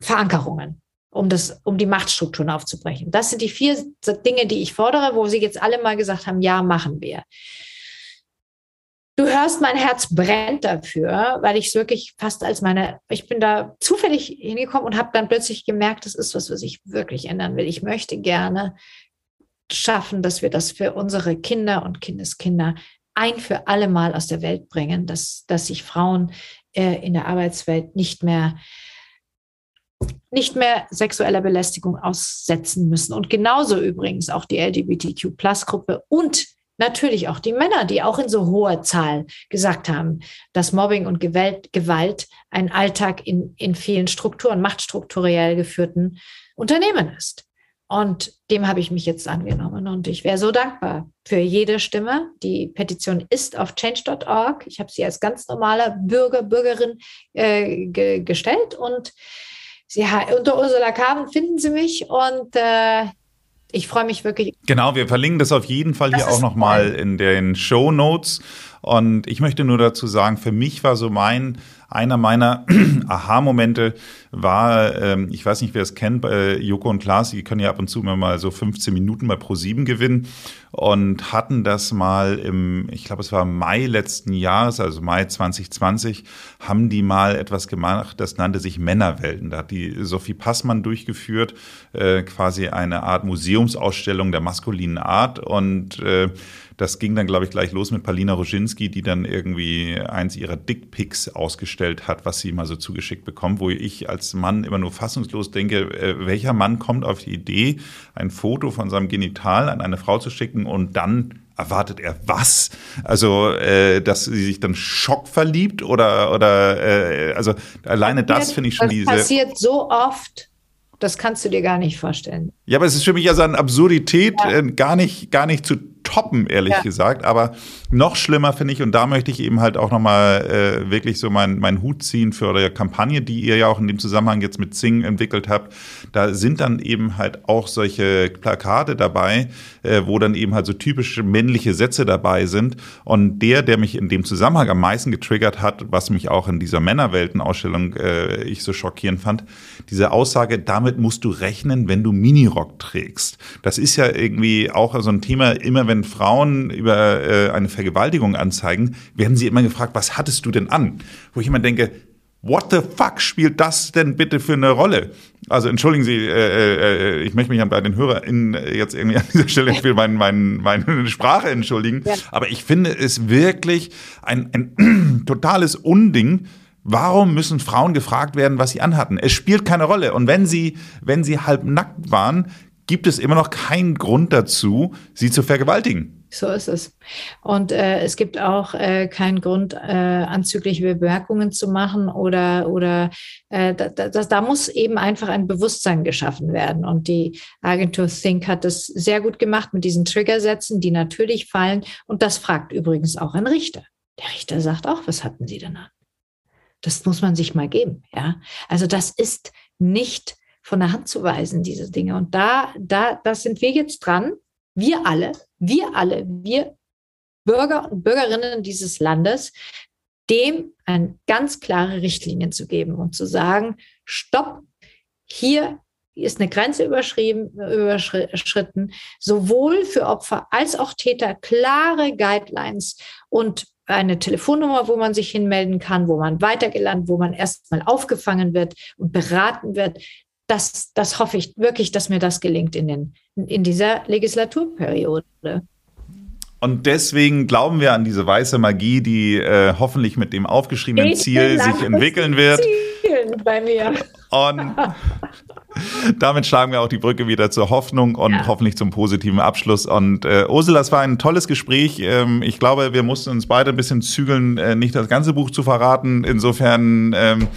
A: Verankerungen um das, um die Machtstrukturen aufzubrechen. Das sind die vier Dinge, die ich fordere, wo Sie jetzt alle mal gesagt haben, ja, machen wir. Du hörst, mein Herz brennt dafür, weil ich es wirklich fast als meine, ich bin da zufällig hingekommen und habe dann plötzlich gemerkt, das ist was, was ich wirklich ändern will. Ich möchte gerne schaffen, dass wir das für unsere Kinder und Kindeskinder ein für alle Mal aus der Welt bringen, dass, dass sich Frauen äh, in der Arbeitswelt nicht mehr nicht mehr sexueller Belästigung aussetzen müssen. Und genauso übrigens auch die LGBTQ-Plus-Gruppe und natürlich auch die Männer, die auch in so hoher Zahl gesagt haben, dass Mobbing und Gewalt, Gewalt ein Alltag in, in vielen Strukturen, machtstrukturell geführten Unternehmen ist. Und dem habe ich mich jetzt angenommen und ich wäre so dankbar für jede Stimme. Die Petition ist auf change.org. Ich habe sie als ganz normaler Bürger, Bürgerin äh, ge gestellt und Sie, unter Ursula Carven finden Sie mich und äh, ich freue mich wirklich.
C: Genau, wir verlinken das auf jeden Fall das hier auch nochmal in den Show Notes. Und ich möchte nur dazu sagen, für mich war so mein einer meiner Aha-Momente war, ähm, ich weiß nicht, wer es kennt, bei Joko und Klaas, die können ja ab und zu immer mal so 15 Minuten bei Pro7 gewinnen und hatten das mal im, ich glaube, es war Mai letzten Jahres, also Mai 2020, haben die mal etwas gemacht, das nannte sich Männerwelten. Da hat die Sophie Passmann durchgeführt, äh, quasi eine Art Museumsausstellung der maskulinen Art und äh, das ging dann, glaube ich, gleich los mit Palina Roginski, die dann irgendwie eins ihrer Dickpics ausgestellt hat, was sie mal so zugeschickt bekommt, wo ich als Mann immer nur fassungslos denke, äh, welcher Mann kommt auf die Idee, ein Foto von seinem Genital an eine Frau zu schicken und dann erwartet er was? Also, äh, dass sie sich dann schockverliebt oder oder äh, also alleine das finde ich schon
A: das
C: diese.
A: Das passiert so oft. Das kannst du dir gar nicht vorstellen.
C: Ja, aber es ist für mich also eine Absurdität, ja. äh, gar nicht gar nicht zu toppen, ehrlich ja. gesagt. Aber noch schlimmer finde ich, und da möchte ich eben halt auch nochmal äh, wirklich so meinen mein Hut ziehen für eure Kampagne, die ihr ja auch in dem Zusammenhang jetzt mit Zing entwickelt habt. Da sind dann eben halt auch solche Plakate dabei, äh, wo dann eben halt so typische männliche Sätze dabei sind. Und der, der mich in dem Zusammenhang am meisten getriggert hat, was mich auch in dieser Männerweltenausstellung äh, ich so schockierend fand, diese Aussage, damit musst du rechnen, wenn du Minirock trägst. Das ist ja irgendwie auch so ein Thema, immer wenn Frauen über äh, eine Vergewaltigung anzeigen, werden sie immer gefragt, was hattest du denn an? Wo ich immer denke, what the fuck spielt das denn bitte für eine Rolle? Also entschuldigen Sie, äh, äh, ich möchte mich bei den HörerInnen jetzt irgendwie an dieser Stelle will mein, mein, meine Sprache entschuldigen, ja. aber ich finde es wirklich ein, ein totales Unding, Warum müssen Frauen gefragt werden, was sie anhatten? Es spielt keine Rolle. Und wenn sie, wenn sie halb nackt waren, gibt es immer noch keinen Grund dazu, sie zu vergewaltigen.
A: So ist es. Und äh, es gibt auch äh, keinen Grund, äh, anzügliche Bemerkungen zu machen oder, oder äh, da, da, da muss eben einfach ein Bewusstsein geschaffen werden. Und die Agentur Think hat das sehr gut gemacht mit diesen Triggersätzen, die natürlich fallen. Und das fragt übrigens auch ein Richter. Der Richter sagt auch, was hatten Sie denn an? Das muss man sich mal geben. Ja, also das ist nicht von der Hand zu weisen, diese Dinge. Und da, da, da sind wir jetzt dran. Wir alle, wir alle, wir Bürger und Bürgerinnen dieses Landes, dem ein ganz klare Richtlinien zu geben und zu sagen, stopp, hier ist eine Grenze überschritten, sowohl für Opfer als auch Täter klare Guidelines und eine Telefonnummer, wo man sich hinmelden kann, wo man weitergelandet, wo man erstmal aufgefangen wird und beraten wird. Das, das hoffe ich wirklich, dass mir das gelingt in, den, in dieser Legislaturperiode.
C: Und deswegen glauben wir an diese weiße Magie, die äh, hoffentlich mit dem aufgeschriebenen ich Ziel sich entwickeln wird. Zielen bei mir. Und damit schlagen wir auch die Brücke wieder zur Hoffnung und ja. hoffentlich zum positiven Abschluss. Und äh, Ursula, es war ein tolles Gespräch. Ähm, ich glaube, wir mussten uns beide ein bisschen zügeln, äh, nicht das ganze Buch zu verraten. Insofern ähm,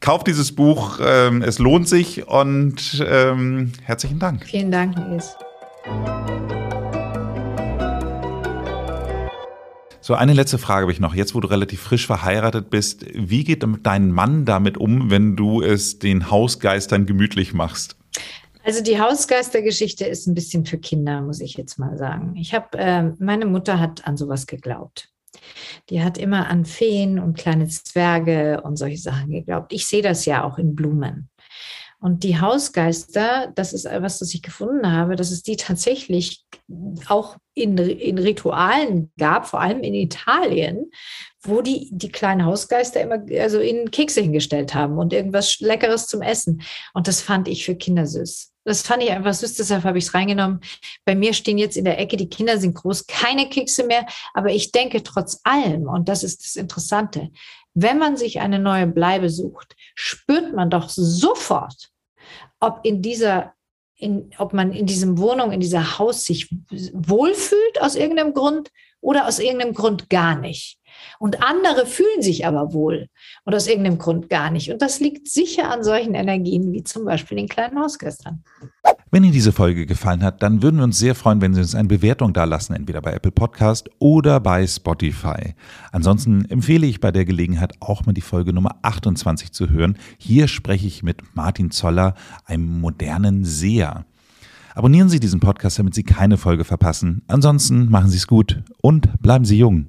C: kauft dieses Buch, ähm, es lohnt sich und ähm, herzlichen Dank.
A: Vielen Dank, Nils.
C: So, eine letzte Frage habe ich noch. Jetzt, wo du relativ frisch verheiratet bist, wie geht dein Mann damit um, wenn du es den Hausgeistern gemütlich machst?
A: Also die Hausgeistergeschichte ist ein bisschen für Kinder, muss ich jetzt mal sagen. Ich habe, äh, meine Mutter hat an sowas geglaubt. Die hat immer an Feen und kleine Zwerge und solche Sachen geglaubt. Ich sehe das ja auch in Blumen. Und die Hausgeister, das ist etwas, das ich gefunden habe, dass es die tatsächlich auch in, in Ritualen gab, vor allem in Italien, wo die, die kleinen Hausgeister immer also in Kekse hingestellt haben und irgendwas Leckeres zum Essen. Und das fand ich für Kinder süß. Das fand ich einfach süß, deshalb habe ich es reingenommen. Bei mir stehen jetzt in der Ecke, die Kinder sind groß, keine Kekse mehr, aber ich denke trotz allem, und das ist das Interessante, wenn man sich eine neue Bleibe sucht, spürt man doch sofort, ob in dieser in, ob man in diesem Wohnung, in dieser Haus sich wohlfühlt aus irgendeinem Grund oder aus irgendeinem Grund gar nicht. Und andere fühlen sich aber wohl und aus irgendeinem Grund gar nicht. Und das liegt sicher an solchen Energien wie zum Beispiel den kleinen Hausgeistern.
C: Wenn Ihnen diese Folge gefallen hat, dann würden wir uns sehr freuen, wenn Sie uns eine Bewertung dalassen, entweder bei Apple Podcast oder bei Spotify. Ansonsten empfehle ich bei der Gelegenheit auch mal die Folge Nummer 28 zu hören. Hier spreche ich mit Martin Zoller, einem modernen Seher. Abonnieren Sie diesen Podcast, damit Sie keine Folge verpassen. Ansonsten machen Sie es gut und bleiben Sie jung.